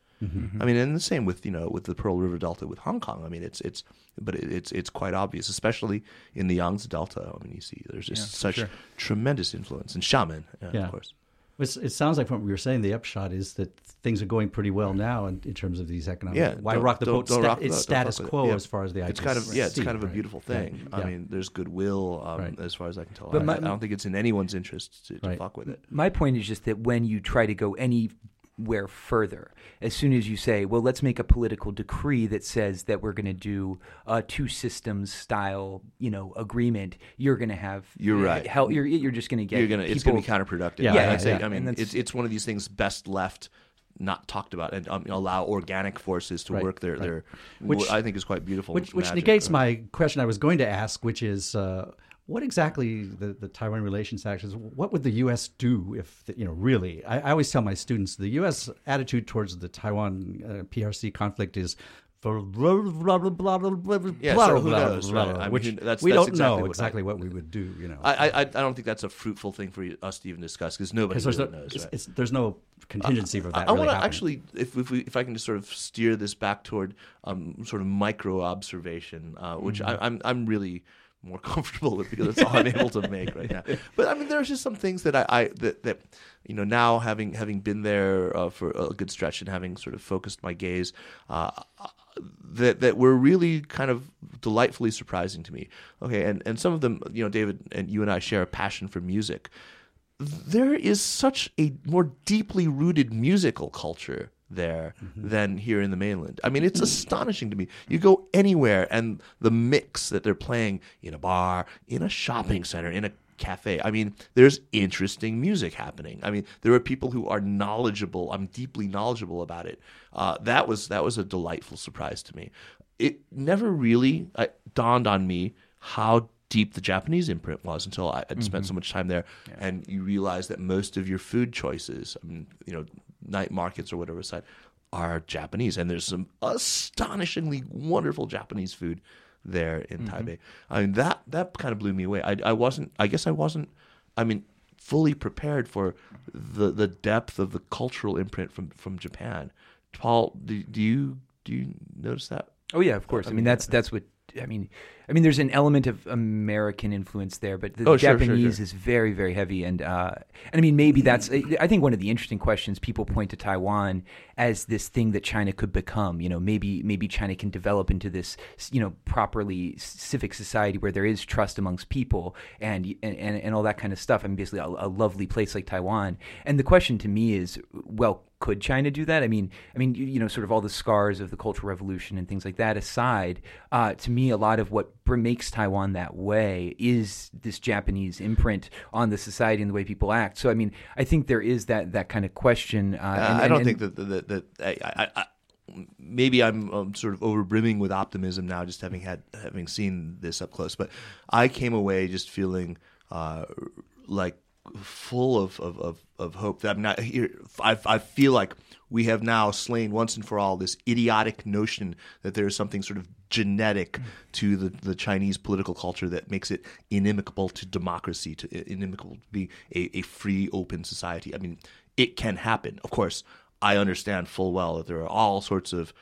S1: I mean, and the same with you know with the Pearl River Delta with Hong Kong. I mean, it's it's but it's it's quite obvious, especially in the Yangtze Delta. I mean, you see there's just
S2: for
S1: such
S2: sure.
S1: tremendous influence and Xiamen, uh,
S3: Yeah.
S1: of course.
S3: It's, it sounds like from what we were saying, the upshot is that things are going pretty well now in, in terms of these economic.
S1: Yeah,
S3: why
S1: don't-
S3: rock the
S1: don't-
S3: boat?
S1: don't
S3: sta-
S1: rock the
S3: it's status
S1: fuck with it.
S3: quo
S1: Yeah.
S3: as far as the
S1: It's kind of yeah, it's kind of a
S3: right?
S1: beautiful
S3: Yeah,
S1: thing. I
S3: yeah.
S1: mean, there's goodwill um,
S3: Right.
S1: as far as I can tell.
S2: But
S1: I,
S2: my-
S1: I don't think it's in anyone's interest to, to
S3: Right.
S1: fuck with it.
S2: My point is just that when you try to go anywhere further, as soon as you say, well, let's make a political decree that says that we're going to do a two systems style, you know, agreement, you're going to have
S1: You're right.
S2: Hell, you're you're just going to get
S1: You're gonna it's gonna be
S2: people-
S1: counterproductive.
S3: Yeah,
S1: I-
S3: yeah,
S2: yeah.
S1: I mean, it's it's one of these things best left not talked about and um, allow organic forces to
S3: Right,
S1: work their
S3: right.
S1: their
S3: Which-
S1: I think is quite beautiful.
S3: which which negates
S1: right?
S3: my question I was going to ask, which is uh, what exactly the, the Taiwan Relations Act is. What would the U.S. do if you know really? I, I always tell my students the U.S. attitude towards the Taiwan uh, PRC conflict is.
S1: Yeah, so who knows, right? I mean,
S3: which
S1: that's-
S3: we
S1: that's
S3: don't
S1: exactly
S3: know
S1: what-
S3: exactly what we would do. You know,
S1: I, I I don't think that's a fruitful thing for us to even discuss because nobody really
S3: no,
S1: knows.
S3: it's,
S1: right?
S3: it's, there's no contingency for that.
S1: I,
S3: really
S1: want to actually, if if, we, if I can just sort of steer this back toward um, sort of micro observation, uh, which
S3: Mm-hmm.
S1: I, I'm I'm really more comfortable with because that's all I'm able to make right now. But I mean, there's just some things that I, I that that you know now having having been there uh, for a good stretch and having sort of focused my gaze. Uh, that that were really kind of delightfully surprising to me. Okay, and, and some of them, you know, David and you and I share a passion for music there is such a more deeply rooted musical culture there than here in the mainland. I mean, it's astonishing to me. You go anywhere and the mix that they're playing in a bar, in a shopping center, in a cafe. I mean, there's interesting music happening. I mean, there are people who are knowledgeable. I'm deeply knowledgeable about it. Uh, that was that was a delightful surprise to me. It never really uh, dawned on me how deep the Japanese imprint was until I had spent so much time there, and you realize that most of your food choices, I mean, you know, night markets or whatever side are Japanese, and there's some astonishingly wonderful Japanese food there in mm-hmm. Taipei. I mean, that that kind of blew me away. I, I wasn't. I guess I wasn't. I mean, fully prepared for the the depth of the cultural imprint from from Japan. Paul, do, do you do you notice that?
S2: Oh yeah, of course. I mean, that's that's what I mean. I mean, there's an element of American influence there, but the
S1: Oh, sure, sure,
S2: Japanese
S1: sure.
S2: is very, very heavy. And uh, and I mean, maybe that's. I think one of the interesting questions people point to Taiwan as this thing that China could become. You know, maybe maybe China can develop into this, you know, properly civic society where there is trust amongst people and and and, and all that kind of stuff. I mean, basically, a, a lovely place like Taiwan. And the question to me is, well, could China do that? I mean, I mean, you, you know, sort of all the scars of the Cultural Revolution and things like that aside, uh, to me, a lot of what makes Taiwan that way is this Japanese imprint on the society and the way people act. So, I mean, I think there is that that kind of question. Uh, and-
S1: I don't
S2: and-
S1: think that that, that, that I, I, I, maybe I'm um, sort of overbrimming with optimism now, just having had having seen this up close. But I came away just feeling uh, like full of, of, of, of hope that I'm not here. I, I feel like we have now slain once and for all this idiotic notion that there is something sort of genetic mm. to the, the Chinese political culture that makes it inimical to democracy, to inimical to be a, a free, open society. I mean, it can happen. Of course, I understand full well that there are all sorts of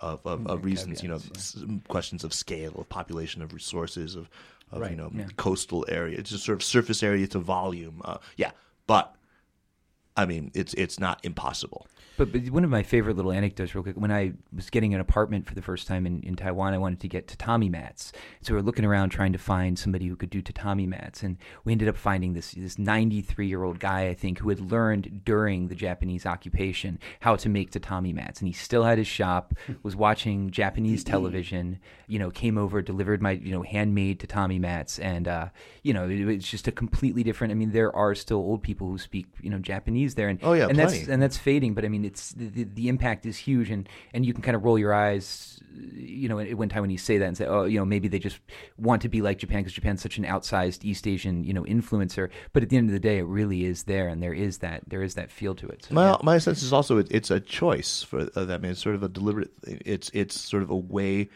S1: of, of, of mm, reasons, you know, s- questions of scale, of population, of resources, of, of you
S3: Right,
S1: know, coastal area. It's just sort of surface area to volume. Uh, yeah, but I mean, it's it's not impossible.
S2: But, but one of my favorite little anecdotes, real quick, when I was getting an apartment for the first time in, in Taiwan, I wanted to get tatami mats. So we were looking around trying to find somebody who could do tatami mats. And we ended up finding this this 93 year old guy, I think, who had learned during the Japanese occupation how to make tatami mats. And he still had his shop, was watching Japanese television, you know, came over, delivered my, you know, handmade tatami mats. And, uh, you know, it, it's just a completely different, I mean, there are still old people who speak, you know, Japanese there. And,
S1: Oh, yeah,
S2: and that's, and that's fading. But I mean, it's the, the, impact is huge, and, and you can kind of roll your eyes, you know, when Taiwanese say that and say, oh, you know, maybe they just want to be like Japan because Japan's such an outsized East Asian, you know, influencer. But at the end of the day, it really is there, and there is that there is that feel to it. So,
S1: My
S2: yeah.
S1: my sense is also it, it's a choice for that. I mean, it's sort of a deliberate. It's it's sort of a way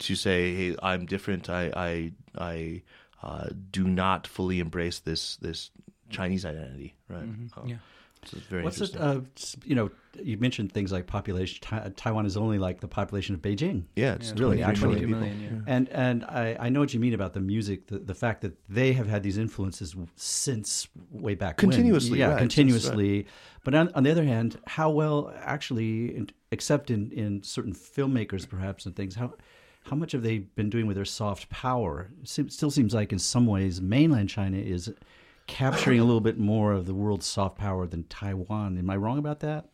S1: to say, "Hey, I'm different. I I I uh, do not fully embrace this this Chinese identity." Right. Um,
S2: yeah.
S1: So it's very
S3: What's it? Uh, you know, you mentioned things like population. Tai- Taiwan is only like the population of Beijing.
S1: yeah, it's
S3: really, actually,
S1: million
S2: 22
S1: people.
S2: million, yeah.
S3: And and I, I know what you mean about the music, the, the fact that they have had these influences since way back when.
S1: Continuously,
S3: yeah,
S1: right, since-
S3: continuously. But on, on the other hand, how well actually, in- except in, in certain filmmakers perhaps and things, how how much have they been doing with their soft power? It still seems like in some ways mainland China is capturing a little bit more of the world's soft power than Taiwan. Am I wrong about that?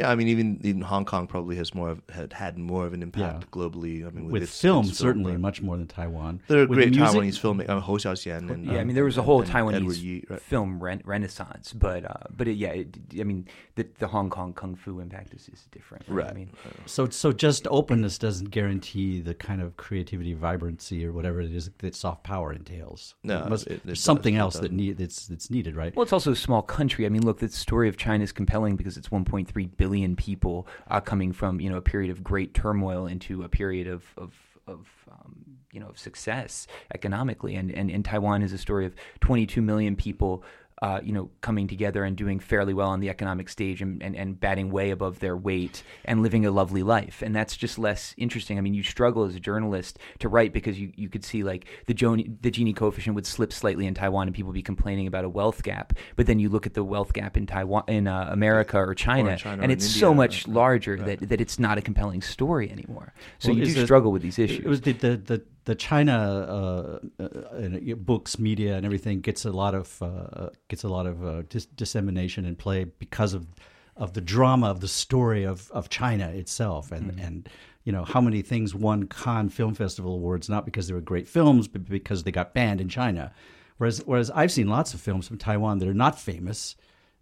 S1: Yeah, I mean, even even Hong Kong probably has more of, had had more of an impact
S3: Yeah.
S1: globally. I mean, with,
S3: With
S1: its,
S3: film,
S1: its
S3: certainly
S1: right?
S3: much more than Taiwan.
S1: There are
S3: With
S1: great
S3: music-
S1: Taiwanese filmmakers, uh, Hou Xiaoxian and
S2: Yeah, I
S1: um,
S2: mean there was a whole
S1: and
S2: Taiwanese
S1: Yi, right?
S2: film ren- renaissance, but uh, but it, yeah, it, I mean the the Hong Kong kung fu impact is, is different. Right? I mean,
S3: So, so just openness doesn't guarantee the kind of creativity, vibrancy, or whatever it is that soft power entails.
S1: No,
S3: It must-
S1: it- it
S3: there's something
S1: it
S3: else that need that's that's needed, right?
S2: Well, it's also a small country. I mean, look, the story of China is compelling because it's 1.3 billion people uh, coming from you know a period of great turmoil into a period of of of um, you know of success economically, and, and and Taiwan is a story of 22 million people. Uh, you know, coming together and doing fairly well on the economic stage and, and, and batting way above their weight and living a lovely life. And that's just less interesting. I mean, you struggle as a journalist to write because you, you could see like the, Joni, the Gini coefficient would slip slightly in Taiwan and people be complaining about a wealth gap. But then you look at the wealth gap in Taiwan, in uh, America or China,
S1: China
S2: and
S1: or
S2: it's
S1: in
S2: so
S1: India,
S2: much
S1: right,
S2: larger that, that it's not a compelling story anymore. So
S3: Well,
S2: you do
S3: it-
S2: struggle with these issues.
S3: It was the the the, the China uh, uh, uh, books, media, and everything gets a lot of uh, gets a lot of uh, dis- dissemination and play because of of the drama of the story of, of China itself, and
S2: Mm-hmm.
S3: and you know how many things won Cannes Film Festival awards not because they were great films, but because they got banned in China. Whereas whereas I've seen lots of films from Taiwan that are not famous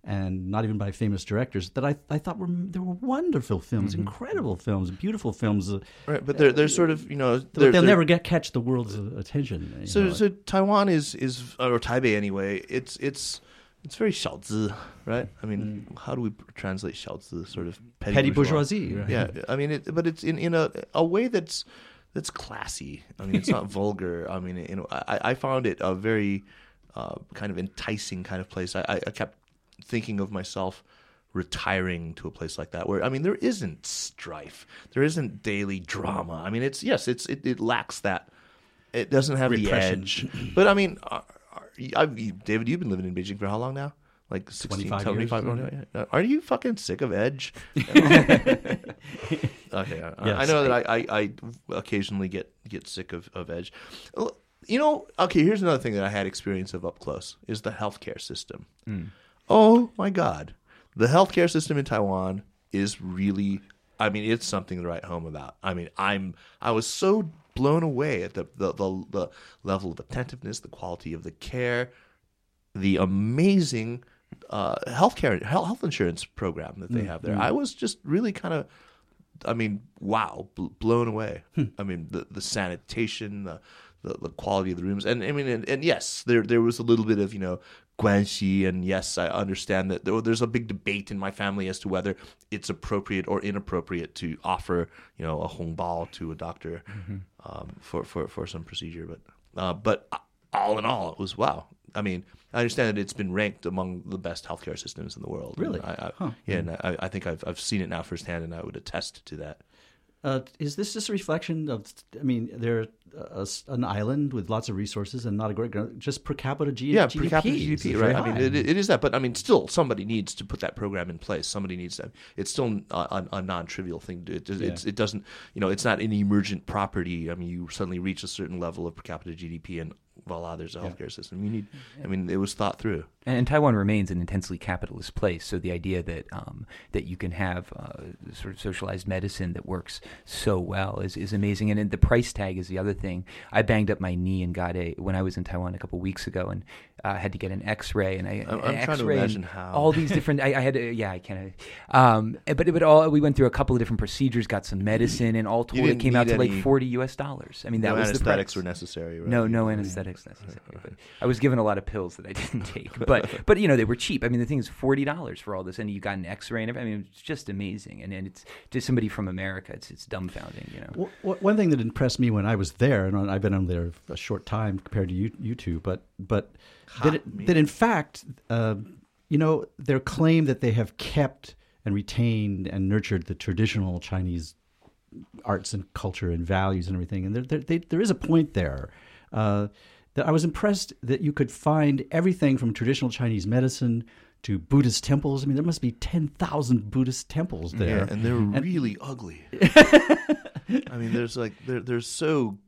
S3: And not even by famous directors that I, I thought were they were wonderful films,
S2: Mm-hmm.
S3: incredible films, beautiful films. uh,
S1: Right, but they're they're sort of you know
S3: but
S1: they're,
S3: they'll
S1: they're-
S3: never get catch the world's uh, attention. you
S1: So
S3: know.
S1: so Taiwan is is or Taipei anyway. It's it's it's very 小资, right? I mean, how do we translate 小资? Sort of petty,
S3: petty
S1: bourgeois.
S3: bourgeoisie. Right?
S1: Yeah, I mean, it, but it's in in a a way that's that's classy. I mean, it's not vulgar. I mean, you know, I I found it a very uh, kind of enticing kind of place. I I I kept thinking of myself retiring to a place like that where I mean there isn't strife. There isn't daily drama. I mean it's yes it's it, it lacks that. It doesn't have
S3: Repression.
S1: the edge. But I mean are, are, I, David you've been living in Beijing for how long now? Like 16
S3: 25
S1: 25
S3: years.
S1: oh, yeah. Uh, are you fucking sick of edge? Okay uh, I,
S3: I
S1: know that I, I, I occasionally get get sick of, of edge. You know okay here's another thing that I had experience of up close is the healthcare system hmm. Oh my God. The healthcare system in Taiwan is really, I mean, it's something to write home about. I mean, I'm, I was so blown away at the, the, the, the level of attentiveness, the quality of the care, the amazing uh, healthcare, health, insurance program that they mm, have there. Mm. I was just really kind of, I mean, wow, bl- blown away. Hmm. I mean, the, the sanitation, the, the, the quality of the rooms, and I mean, and, and yes, there there was a little bit of you know guanxi, and yes, I understand that there's a big debate in my family as to whether it's appropriate or inappropriate to offer you know a hongbao to a doctor um, for, for for some procedure, but uh, but all in all, it was wow. I mean, I understand that it's been ranked among the best healthcare systems in the world.
S3: Really?
S1: I, I, Yeah, and I, I think I've I've seen it now firsthand, and I would attest to that.
S3: Uh, is this just a reflection of? I mean, they're a, an island with lots of resources and not a great, just per capita G-
S1: yeah,
S3: GDP.
S1: per capita GDP, right? I mean, it, it is that, but I mean, still, somebody needs to put that program in place. Somebody needs to. It's still a, a, a non-trivial thing. To, it, it's, it doesn't, you know, it's not an emergent property. I mean, you suddenly reach a certain level of per capita GDP, and voila, there's a healthcare system. You need. I mean, it was thought through.
S2: And Taiwan remains an intensely capitalist place, so the idea that um, that you can have uh, sort of socialized medicine that works so well is, is amazing. And then the price tag is the other thing. I banged up my knee and got a when I was in Taiwan a couple weeks ago, and uh, had to get an X-ray. And I
S1: I'm-
S2: an
S1: I'm trying to
S2: X-ray and
S1: imagine how.
S2: all these different. I, I had to, yeah, I can't. Um, but it but all we went through a couple of different procedures, got some medicine, and all told it came out
S1: need
S2: to like
S1: any-
S2: forty U.S. dollars. I mean, that
S1: no
S2: was the
S1: anesthetics
S2: price.
S1: were necessary. Right?
S2: No, no anesthetics necessary. But I was given a lot of pills that I didn't take, but but you know they were cheap. I mean, the thing is forty dollars for all this, and you got an X-ray and everything. I mean, it's just amazing, and, and it's just somebody from America. It's it's dumbfounding, you know.
S3: W- w- One thing that impressed me when I was there, and I've been on there a short time compared to you, you two, but but that, that in fact, uh, you know, their claim that they have kept and retained and nurtured the traditional Chinese arts and culture and values and everything. And there, there, they, there is a point there uh, that I was impressed that you could find everything from traditional Chinese medicine to Buddhist temples. I mean, there must be 10,000 Buddhist temples there.
S1: Yeah, and they're really ugly. I mean, there's like they're they're so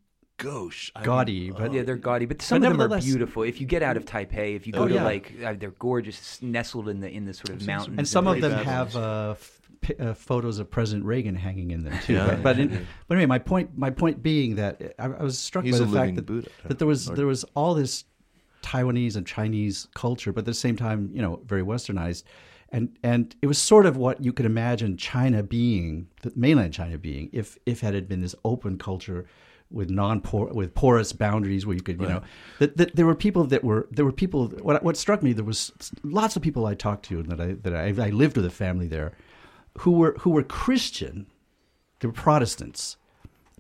S1: gauche, I
S3: Gaudy,
S1: mean,
S3: but
S2: Yeah, they're gaudy, but some of them are beautiful. If you get out of Taipei, if you go
S3: Oh,
S2: to
S3: yeah.
S2: like, uh, they're gorgeous, nestled in the in the sort of mountains.
S3: and some of them
S1: battles.
S3: have uh, f- uh, photos of President Reagan hanging in them too.
S1: Yeah,
S3: but but,
S1: yeah,
S3: in, but anyway, my point my point being that I, I was struck
S1: He's
S3: by the fact that,
S1: Buddha.
S3: that there was
S1: Or-
S3: there was all this Taiwanese and Chinese culture, but at the same time, you know, very westernized. And and it was sort of what you could imagine China being, the mainland China being, if if it had been this open culture with non with porous boundaries where you could you know that, that there were people that were there were people what what struck me there was lots of people I talked to and that I that I, I lived with a family there who were who were Christian. They were Protestants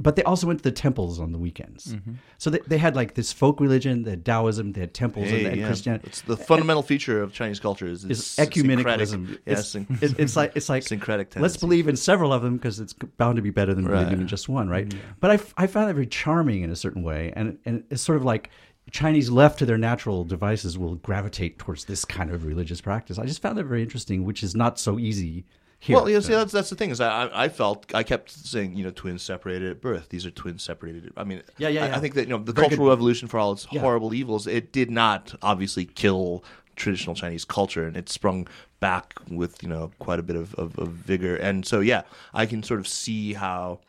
S3: but they also went to the temples on the weekends so they, they had like this folk religion the Taoism they had temples and
S1: Hey,
S3: had
S1: yeah.
S3: Christianity
S1: It's the fundamental feature of Chinese culture is,
S3: is ecumenicalism.
S1: Yeah,
S3: It's, it's like it's like
S1: syncretic
S3: let's believe in several of them because it's bound to be better than
S1: Right. Mm-hmm.
S3: believing in just one, right? But I, I found that very charming in a certain way, and and it's sort of like Chinese left to their natural devices will gravitate towards this kind of religious practice. I just found that very interesting, which is not so easy here.
S1: Well, yeah, see, that's that's the thing is I I I felt I kept saying you know twins separated at birth. These are twins separated. I mean,
S3: Yeah, yeah,
S1: I,
S3: yeah.
S1: I think that you know the
S3: Very
S1: Cultural
S3: good.
S1: Revolution for all its
S3: Yeah.
S1: horrible evils, it did not obviously kill traditional Chinese culture, and it sprung back with you know quite a bit of, of, of vigor. And so yeah, I can sort of see how.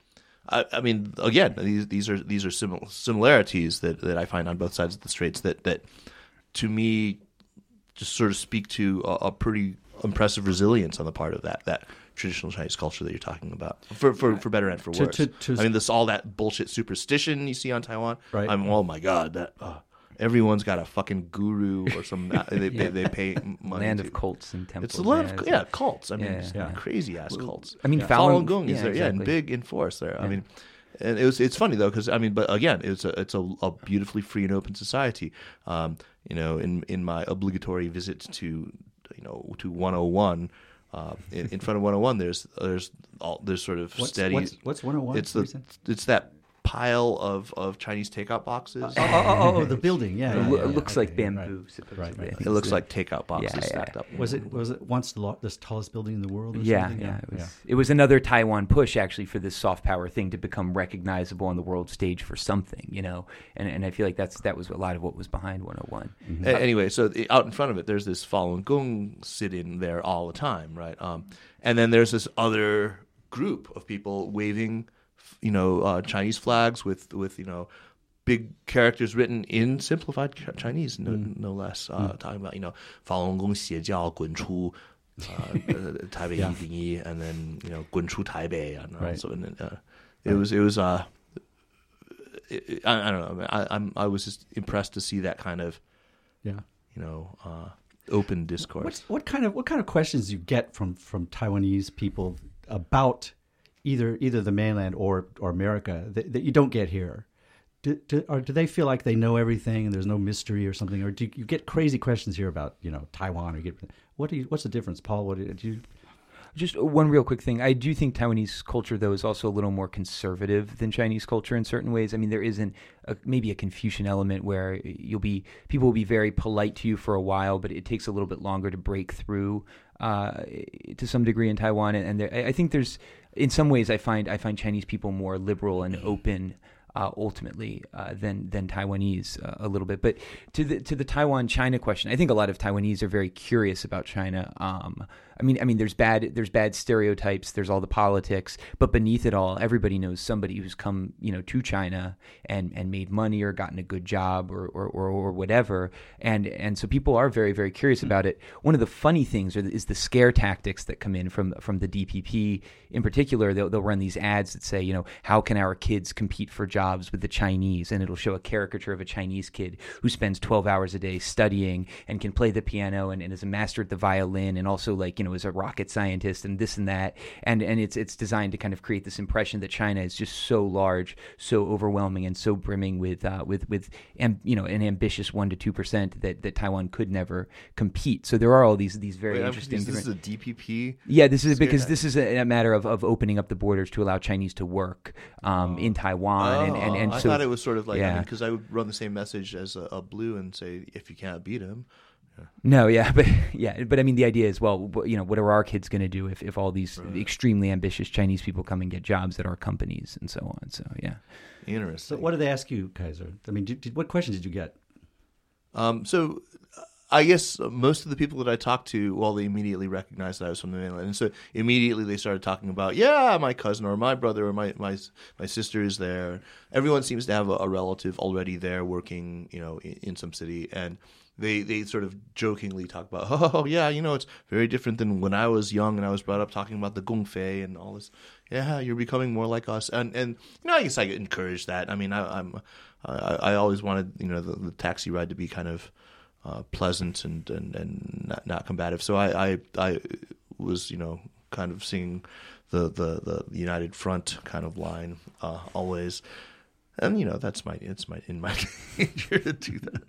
S1: I, I mean, again, these these are these are simil- similarities that, that I find on both sides of the straits that that to me just sort of speak to a, a pretty impressive resilience on the part of that that traditional Chinese culture that you're talking about, for for, for better and for worse.
S3: to- to-
S1: I mean, this all that bullshit superstition you see on Taiwan.
S3: Right.
S1: I'm oh my god, that uh, everyone's got a fucking guru or some they, they, they pay money.
S2: land
S1: to.
S2: of cults and temples.
S1: It's a lot
S2: yeah,
S1: of yeah cults. I mean,
S2: Yeah.
S3: Yeah.
S1: crazy ass cults.
S2: I mean,
S1: yeah.
S2: Falun-
S1: Falun Gong is
S2: yeah,
S1: there, yeah, and big in force there. I mean, and it was it's funny though because I mean, but again, it's a it's a, a beautifully free and open society. Um, you know, in in my obligatory visit to you know to 101. Uh, in, in front of 101, there's there's all there's sort of
S3: What's-
S1: steady.
S3: what's- what's 101?
S1: It's the it's that pile of, of Chinese takeout boxes.
S3: oh, oh, oh, oh, the building, yeah,
S2: It
S3: yeah, yeah,
S2: it
S3: yeah,
S2: looks
S3: okay,
S2: like bamboo.
S3: right.
S2: supposedly.
S3: Right, right.
S2: I
S1: it looks
S2: it's
S1: like takeout boxes
S2: Yeah, yeah.
S1: stacked up.
S3: Was it was it once the, lo- the tallest building in the world? Or
S2: Yeah,
S3: something?
S2: yeah, it was. It was another Taiwan push actually for this soft power thing to become recognizable on the world stage for something, you know. And and I feel like that's that was a lot of what was behind 101.
S1: A- anyway, so the, out in front of it, there's this Falun Gong sit-in there all the time, right? Um, and then there's this other group of people waving, f- you know uh, Chinese flags with with you know big characters written in simplified Chinese, no, mm. no less. Uh, mm. Talking about you know Falun Gong, Xie Jiao, Gun Chu, uh, uh, Taipei. Yi, and then you know Gun Chu Taipei, and
S3: right.
S1: and, uh, it was it was. Uh, I, I, don't know. I, am I was just impressed to see that kind of,
S3: yeah,
S1: you know, uh, open discourse.
S3: What kind of what kind of questions you get from from Taiwanese people about either either the mainland or or America that, that you don't get here? Do, do, or do they feel like they know everything and there's no mystery or something? Or do you, get crazy questions here about you know Taiwan? Or you get what do you, what's the difference, Paul? What do you?
S2: Just one real quick thing. I do think Taiwanese culture, though, is also a little more conservative than Chinese culture in certain ways. I mean, there isn't a, maybe a Confucian element where you'll be people will be very polite to you for a while, but it takes a little bit longer to break through uh, to some degree in Taiwan. And, and there, I think there's, in some ways, I find I find Chinese people more liberal and open. Uh, ultimately, uh, than than Taiwanese uh, a little bit, but to the to the Taiwan China question, I think a lot of Taiwanese are very curious about China. Um, I mean, I mean, there's bad there's bad stereotypes. There's all the politics, but beneath it all, everybody knows somebody who's come, you know, to China and and made money or gotten a good job or or, or, or whatever. And and so people are very very curious about it. One of the funny things is the scare tactics that come in from from the DPP in particular. They'll they'll run these ads that say, you know, how can our kids compete for jobs with the Chinese? And it'll show a caricature of a Chinese kid who spends 12 hours a day studying and can play the piano and, and is a master at the violin and also like you know is a rocket scientist and this and that, and and it's it's designed to kind of create this impression that China is just so large, so overwhelming, and so brimming with uh, with with you know an ambitious one to two percent that that Taiwan could never compete. So there are all these these very
S1: Wait,
S2: interesting.
S1: This is a DPP.
S2: yeah, this is because this is a, a matter of, of opening up the borders to allow Chinese to work um, in Taiwan, and, and, and
S1: Oh, I
S2: so
S1: thought it was sort of like
S2: yeah.
S1: because I, would run the same message as a, a blue and say if you can't beat him,
S2: no, yeah, but yeah, but I mean the idea is well, you know, what are our kids going to do if, if all these extremely ambitious Chinese people come and get jobs at our companies and so on? So yeah,
S1: interesting.
S3: So what did they ask you, Kaiser? I mean, did, did, what questions did you get?
S1: Um, so I guess most of the people that I talked to, well, they immediately recognized that I was from the mainland, and so immediately they started talking about, yeah, my cousin or my brother or my my my sister is there. Everyone seems to have a, a relative already there working, you know, in, in some city, and they they sort of jokingly talk about, oh yeah, you know, it's very different than when I was young and I was brought up talking about the Gong Fei and all this. Yeah, you're becoming more like us, and and you know, I guess I encourage that. I mean, I, I'm I, I always wanted you know the, the taxi ride to be kind of uh, pleasant and and, and not, not combative. So I, I I was you know kind of seeing the the, the United Front kind of line uh, always, and you know that's my it's my in my nature to do that.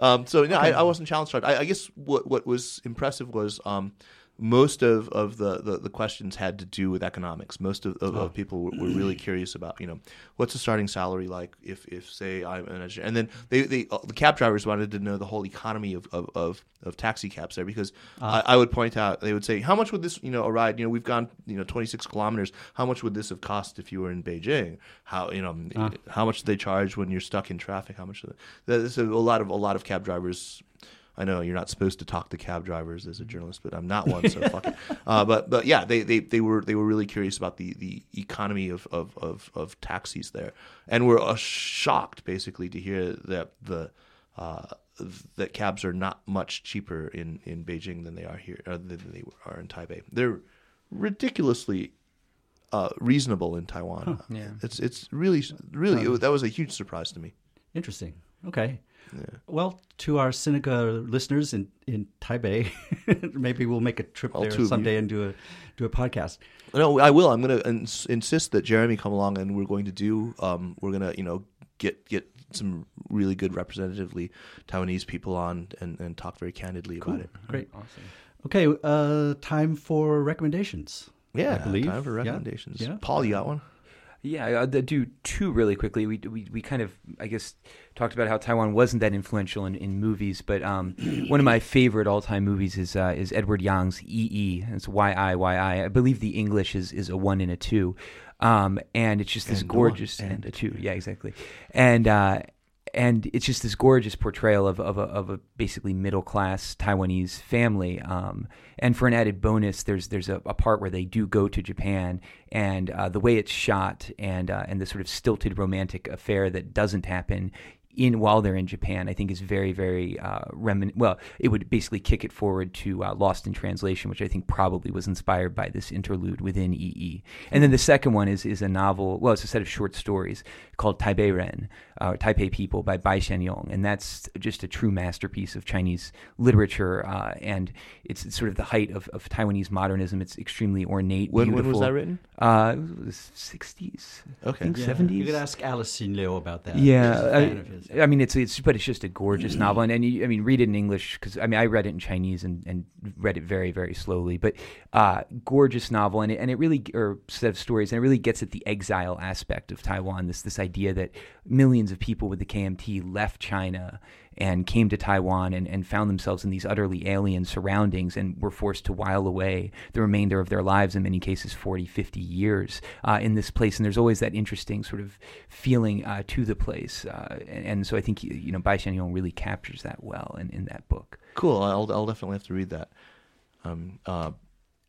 S1: Um, so no, I, I wasn't challenged. I, I guess what what was impressive was. Um, most of, of the, the, the questions had to do with economics. Most of, of, of people were, were really curious about, you know, what's the starting salary like if, if say I'm an engineer. And then they, they uh, the cab drivers wanted to know the whole economy of, of, of, of taxi cabs there because I, I would point out they would say how much would this you know a ride you know we've gone you know 26 kilometers how much would this have cost if you were in Beijing? How you know how much do they charge when you're stuck in traffic? How much there's a lot of a lot of cab drivers I know you're not supposed to talk to cab drivers as a journalist, but I'm not one, so fuck it. Uh, but but yeah, they, they, they were they were really curious about the, the economy of, of, of, of taxis there, and were uh, shocked basically to hear that the uh, that cabs are not much cheaper in, in Beijing than they are here uh, than they are in Taipei. They're ridiculously uh, reasonable in Taiwan.
S2: Yeah.
S1: it's it's really really it, that was a huge surprise to me.
S3: Interesting. Okay. Well, to our Sinica listeners in, in Taipei, maybe we'll make a trip
S1: All
S3: there someday and do a do a podcast.
S1: No, I will. I'm going to ins- insist that Jeremy come along, and we're going to do. Um, we're going to, you know, get get some really good representatively Taiwanese people on and, and talk very candidly about it.
S3: Great.
S2: awesome.
S3: Okay. Uh, time for recommendations.
S1: Yeah,
S3: I believe.
S1: time for
S3: Yeah.
S1: recommendations.
S3: Yeah.
S1: Paul, you got one?
S2: Yeah, I'll do two really quickly. We, we we kind of I guess talked about how Taiwan wasn't that influential in, in movies, but um, one of my favorite all time movies is uh, is Edward Yang's Yi Yi. It's Y I Y I. I believe the English is is a one and a two, um, and it's just this
S3: And
S2: gorgeous
S3: one
S2: and a two. Yeah, exactly, and. Uh, and it's just this gorgeous portrayal of, of, a, of a basically middle class Taiwanese family. Um, and for an added bonus, there's there's a, a part where they do go to Japan, and uh, the way it's shot and uh, and the sort of stilted romantic affair that doesn't happen in while they're in Japan, I think is very very uh, remin- Well, it would basically kick it forward to uh, Lost in Translation, which I think probably was inspired by this interlude within Yi Yi. And then the second one is is a novel. Well, it's a set of short stories called Taipei Ren, uh, Taipei People by Bai Xianyong, and that's just a true masterpiece of Chinese literature. Uh, and it's, it's sort of the height of, of Taiwanese modernism. It's extremely ornate.
S1: When, when was
S2: beautiful.
S1: that written?
S2: Uh, it was sixties.
S1: Okay.
S2: I think
S1: Yeah.
S2: seventies.
S3: You could ask Alice Liu about that.
S2: Yeah,
S3: She's a fan of his.
S2: I, I mean it's it's but it's just a gorgeous novel, and, and you, I mean read it in English because I mean I read it in Chinese and, and read it very very slowly, but uh, gorgeous novel, and it and it really or set of stories, and it really gets at the exile aspect of Taiwan. This this idea that millions of people with the KMT left China and came to Taiwan and, and found themselves in these utterly alien surroundings and were forced to while away the remainder of their lives, in many cases 40, 50 years uh, in this place. And there's always that interesting sort of feeling uh, to the place. Uh, and, and so I think, you know, Bai Xianyong really captures that well in, in that book.
S1: Cool. I'll, I'll definitely have to read that. Um, uh,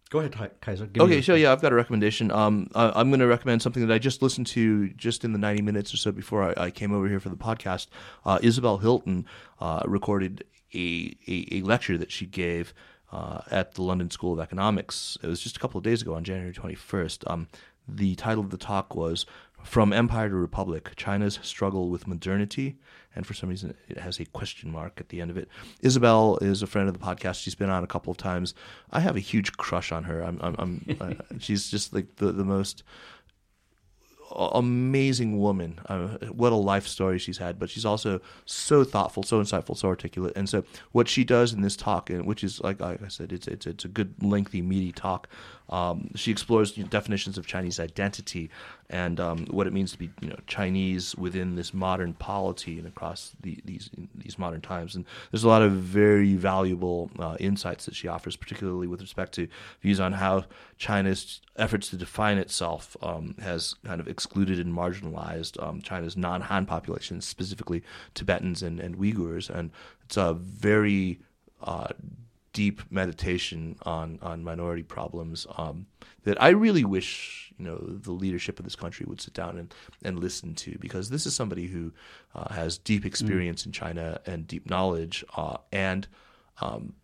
S3: Go ahead, Kaiser. Give
S1: Okay, so yeah, I've got a recommendation. Um, I, I'm going to recommend something that I just listened to just in the 90 minutes or so before I, I came over here for the podcast. Uh, Isabel Hilton uh, recorded a, a, a lecture that she gave uh, at the London School of Economics. It was just a couple of days ago on January 21st. Um, the title of the talk was from Empire to Republic, China's struggle with modernity, and for some reason it has a question mark at the end of it. Isabel is a friend of the podcast. She's been on a couple of times. I have a huge crush on her. I'm, I'm, I'm uh, she's just like the the most amazing woman. Uh, what a life story she's had, but she's also so thoughtful, so insightful, so articulate. And so, what she does in this talk, and which is like, like I said, it's it's it's a good, lengthy, meaty talk. Um, she explores you know, definitions of Chinese identity and um, what it means to be you know Chinese within this modern polity and across the, these these modern times. And there's a lot of very valuable uh, insights that she offers, particularly with respect to views on how China's efforts to define itself um, has kind of excluded and marginalized um, China's non-Han populations, specifically Tibetans and, and Uyghurs. And it's a very uh, deep meditation on on minority problems um, that I really wish you know the leadership of this country would sit down and and listen to because this is somebody who uh, has deep experience mm. in China and deep knowledge uh, and um,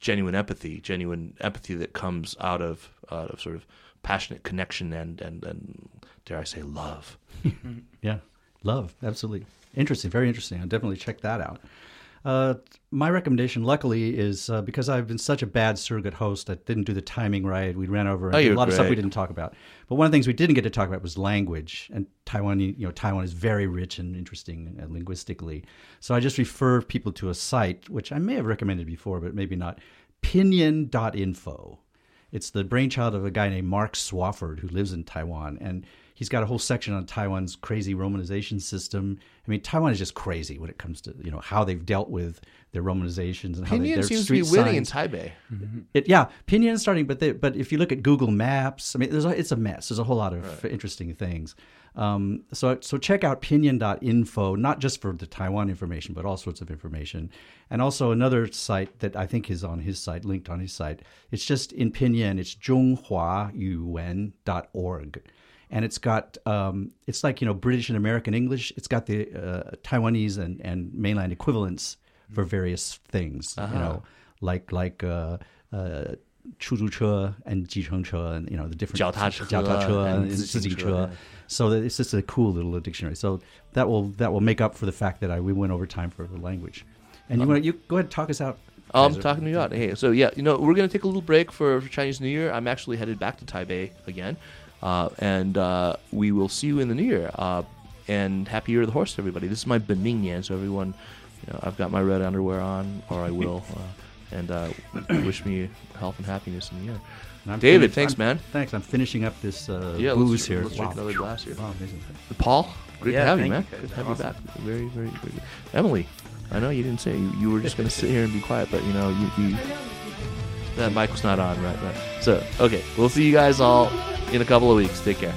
S1: genuine empathy, genuine empathy that comes out of out of sort of passionate connection and and and dare I say love.
S3: yeah, love, absolutely interesting, very interesting. I'll definitely check that out. Uh, my recommendation, luckily, is uh, because I've been such a bad surrogate host, I didn't do the timing right. We ran over
S1: oh,
S3: a lot
S1: great.
S3: of stuff we didn't talk about. But one of the things we didn't get to talk about was language. And Taiwan, you know, Taiwan is very rich and interesting uh, linguistically. So I just refer people to a site which I may have recommended before, but maybe not. Pinyin.info. It's the brainchild of a guy named Mark Swofford who lives in Taiwan, and he's got a whole section on Taiwan's crazy romanization system. I mean, Taiwan is just crazy when it comes to you know how they've dealt with their romanizations and how
S1: Pinyin
S3: they,
S1: seems to be winning signs. in Taipei.
S3: Mm-hmm. It, yeah, Pinyin starting, but they, but if you look at Google Maps, I mean, there's a, it's a mess. There's a whole lot of right. interesting things. Um, so so check out pinyin.info, not just for the Taiwan information, but all sorts of information. And also another site that I think is on his site, linked on his site. It's just in Pinyin. It's zhonghuayuan.org and it's got um, it's like you know British and American English. It's got the uh, Taiwanese and, and mainland equivalents for various things. Uh-huh. You know, like like uh, uh, 出租车 and 计程车 and you know the different
S1: 脚踏车,
S3: 脚踏车
S1: and
S3: So it's just a cool little dictionary. So that will that will make up for the fact that I we went over time for the language. And you um, want you go ahead and talk us out.
S1: I'm um, talking to you out. Hey, so yeah, you know, we're going to take a little break for, for Chinese New Year. I'm actually headed back to Taipei again. Uh, and uh, we will see you in the new year. Uh, and happy year of the horse to everybody. This is my Benmingnian, so everyone, you know, I've got my red underwear on, or I will. Uh, and uh, wish me health and happiness in the year. David, thanks,
S3: I'm,
S1: man.
S3: Thanks. I'm finishing up this uh,
S1: yeah,
S3: booze
S1: let's,
S3: here.
S1: Let's
S3: wow.
S1: drink another glass here.
S3: Wow, amazing.
S1: Paul, great
S2: yeah,
S1: to have you, man.
S2: You,
S1: good to have
S2: awesome.
S1: you back. Very, very, very good. Emily, I know you didn't say you, you were just going to sit here and be quiet, but you know you, you that mic was not on, right? Right. So, okay, we'll see you guys all in a couple of weeks. Take care.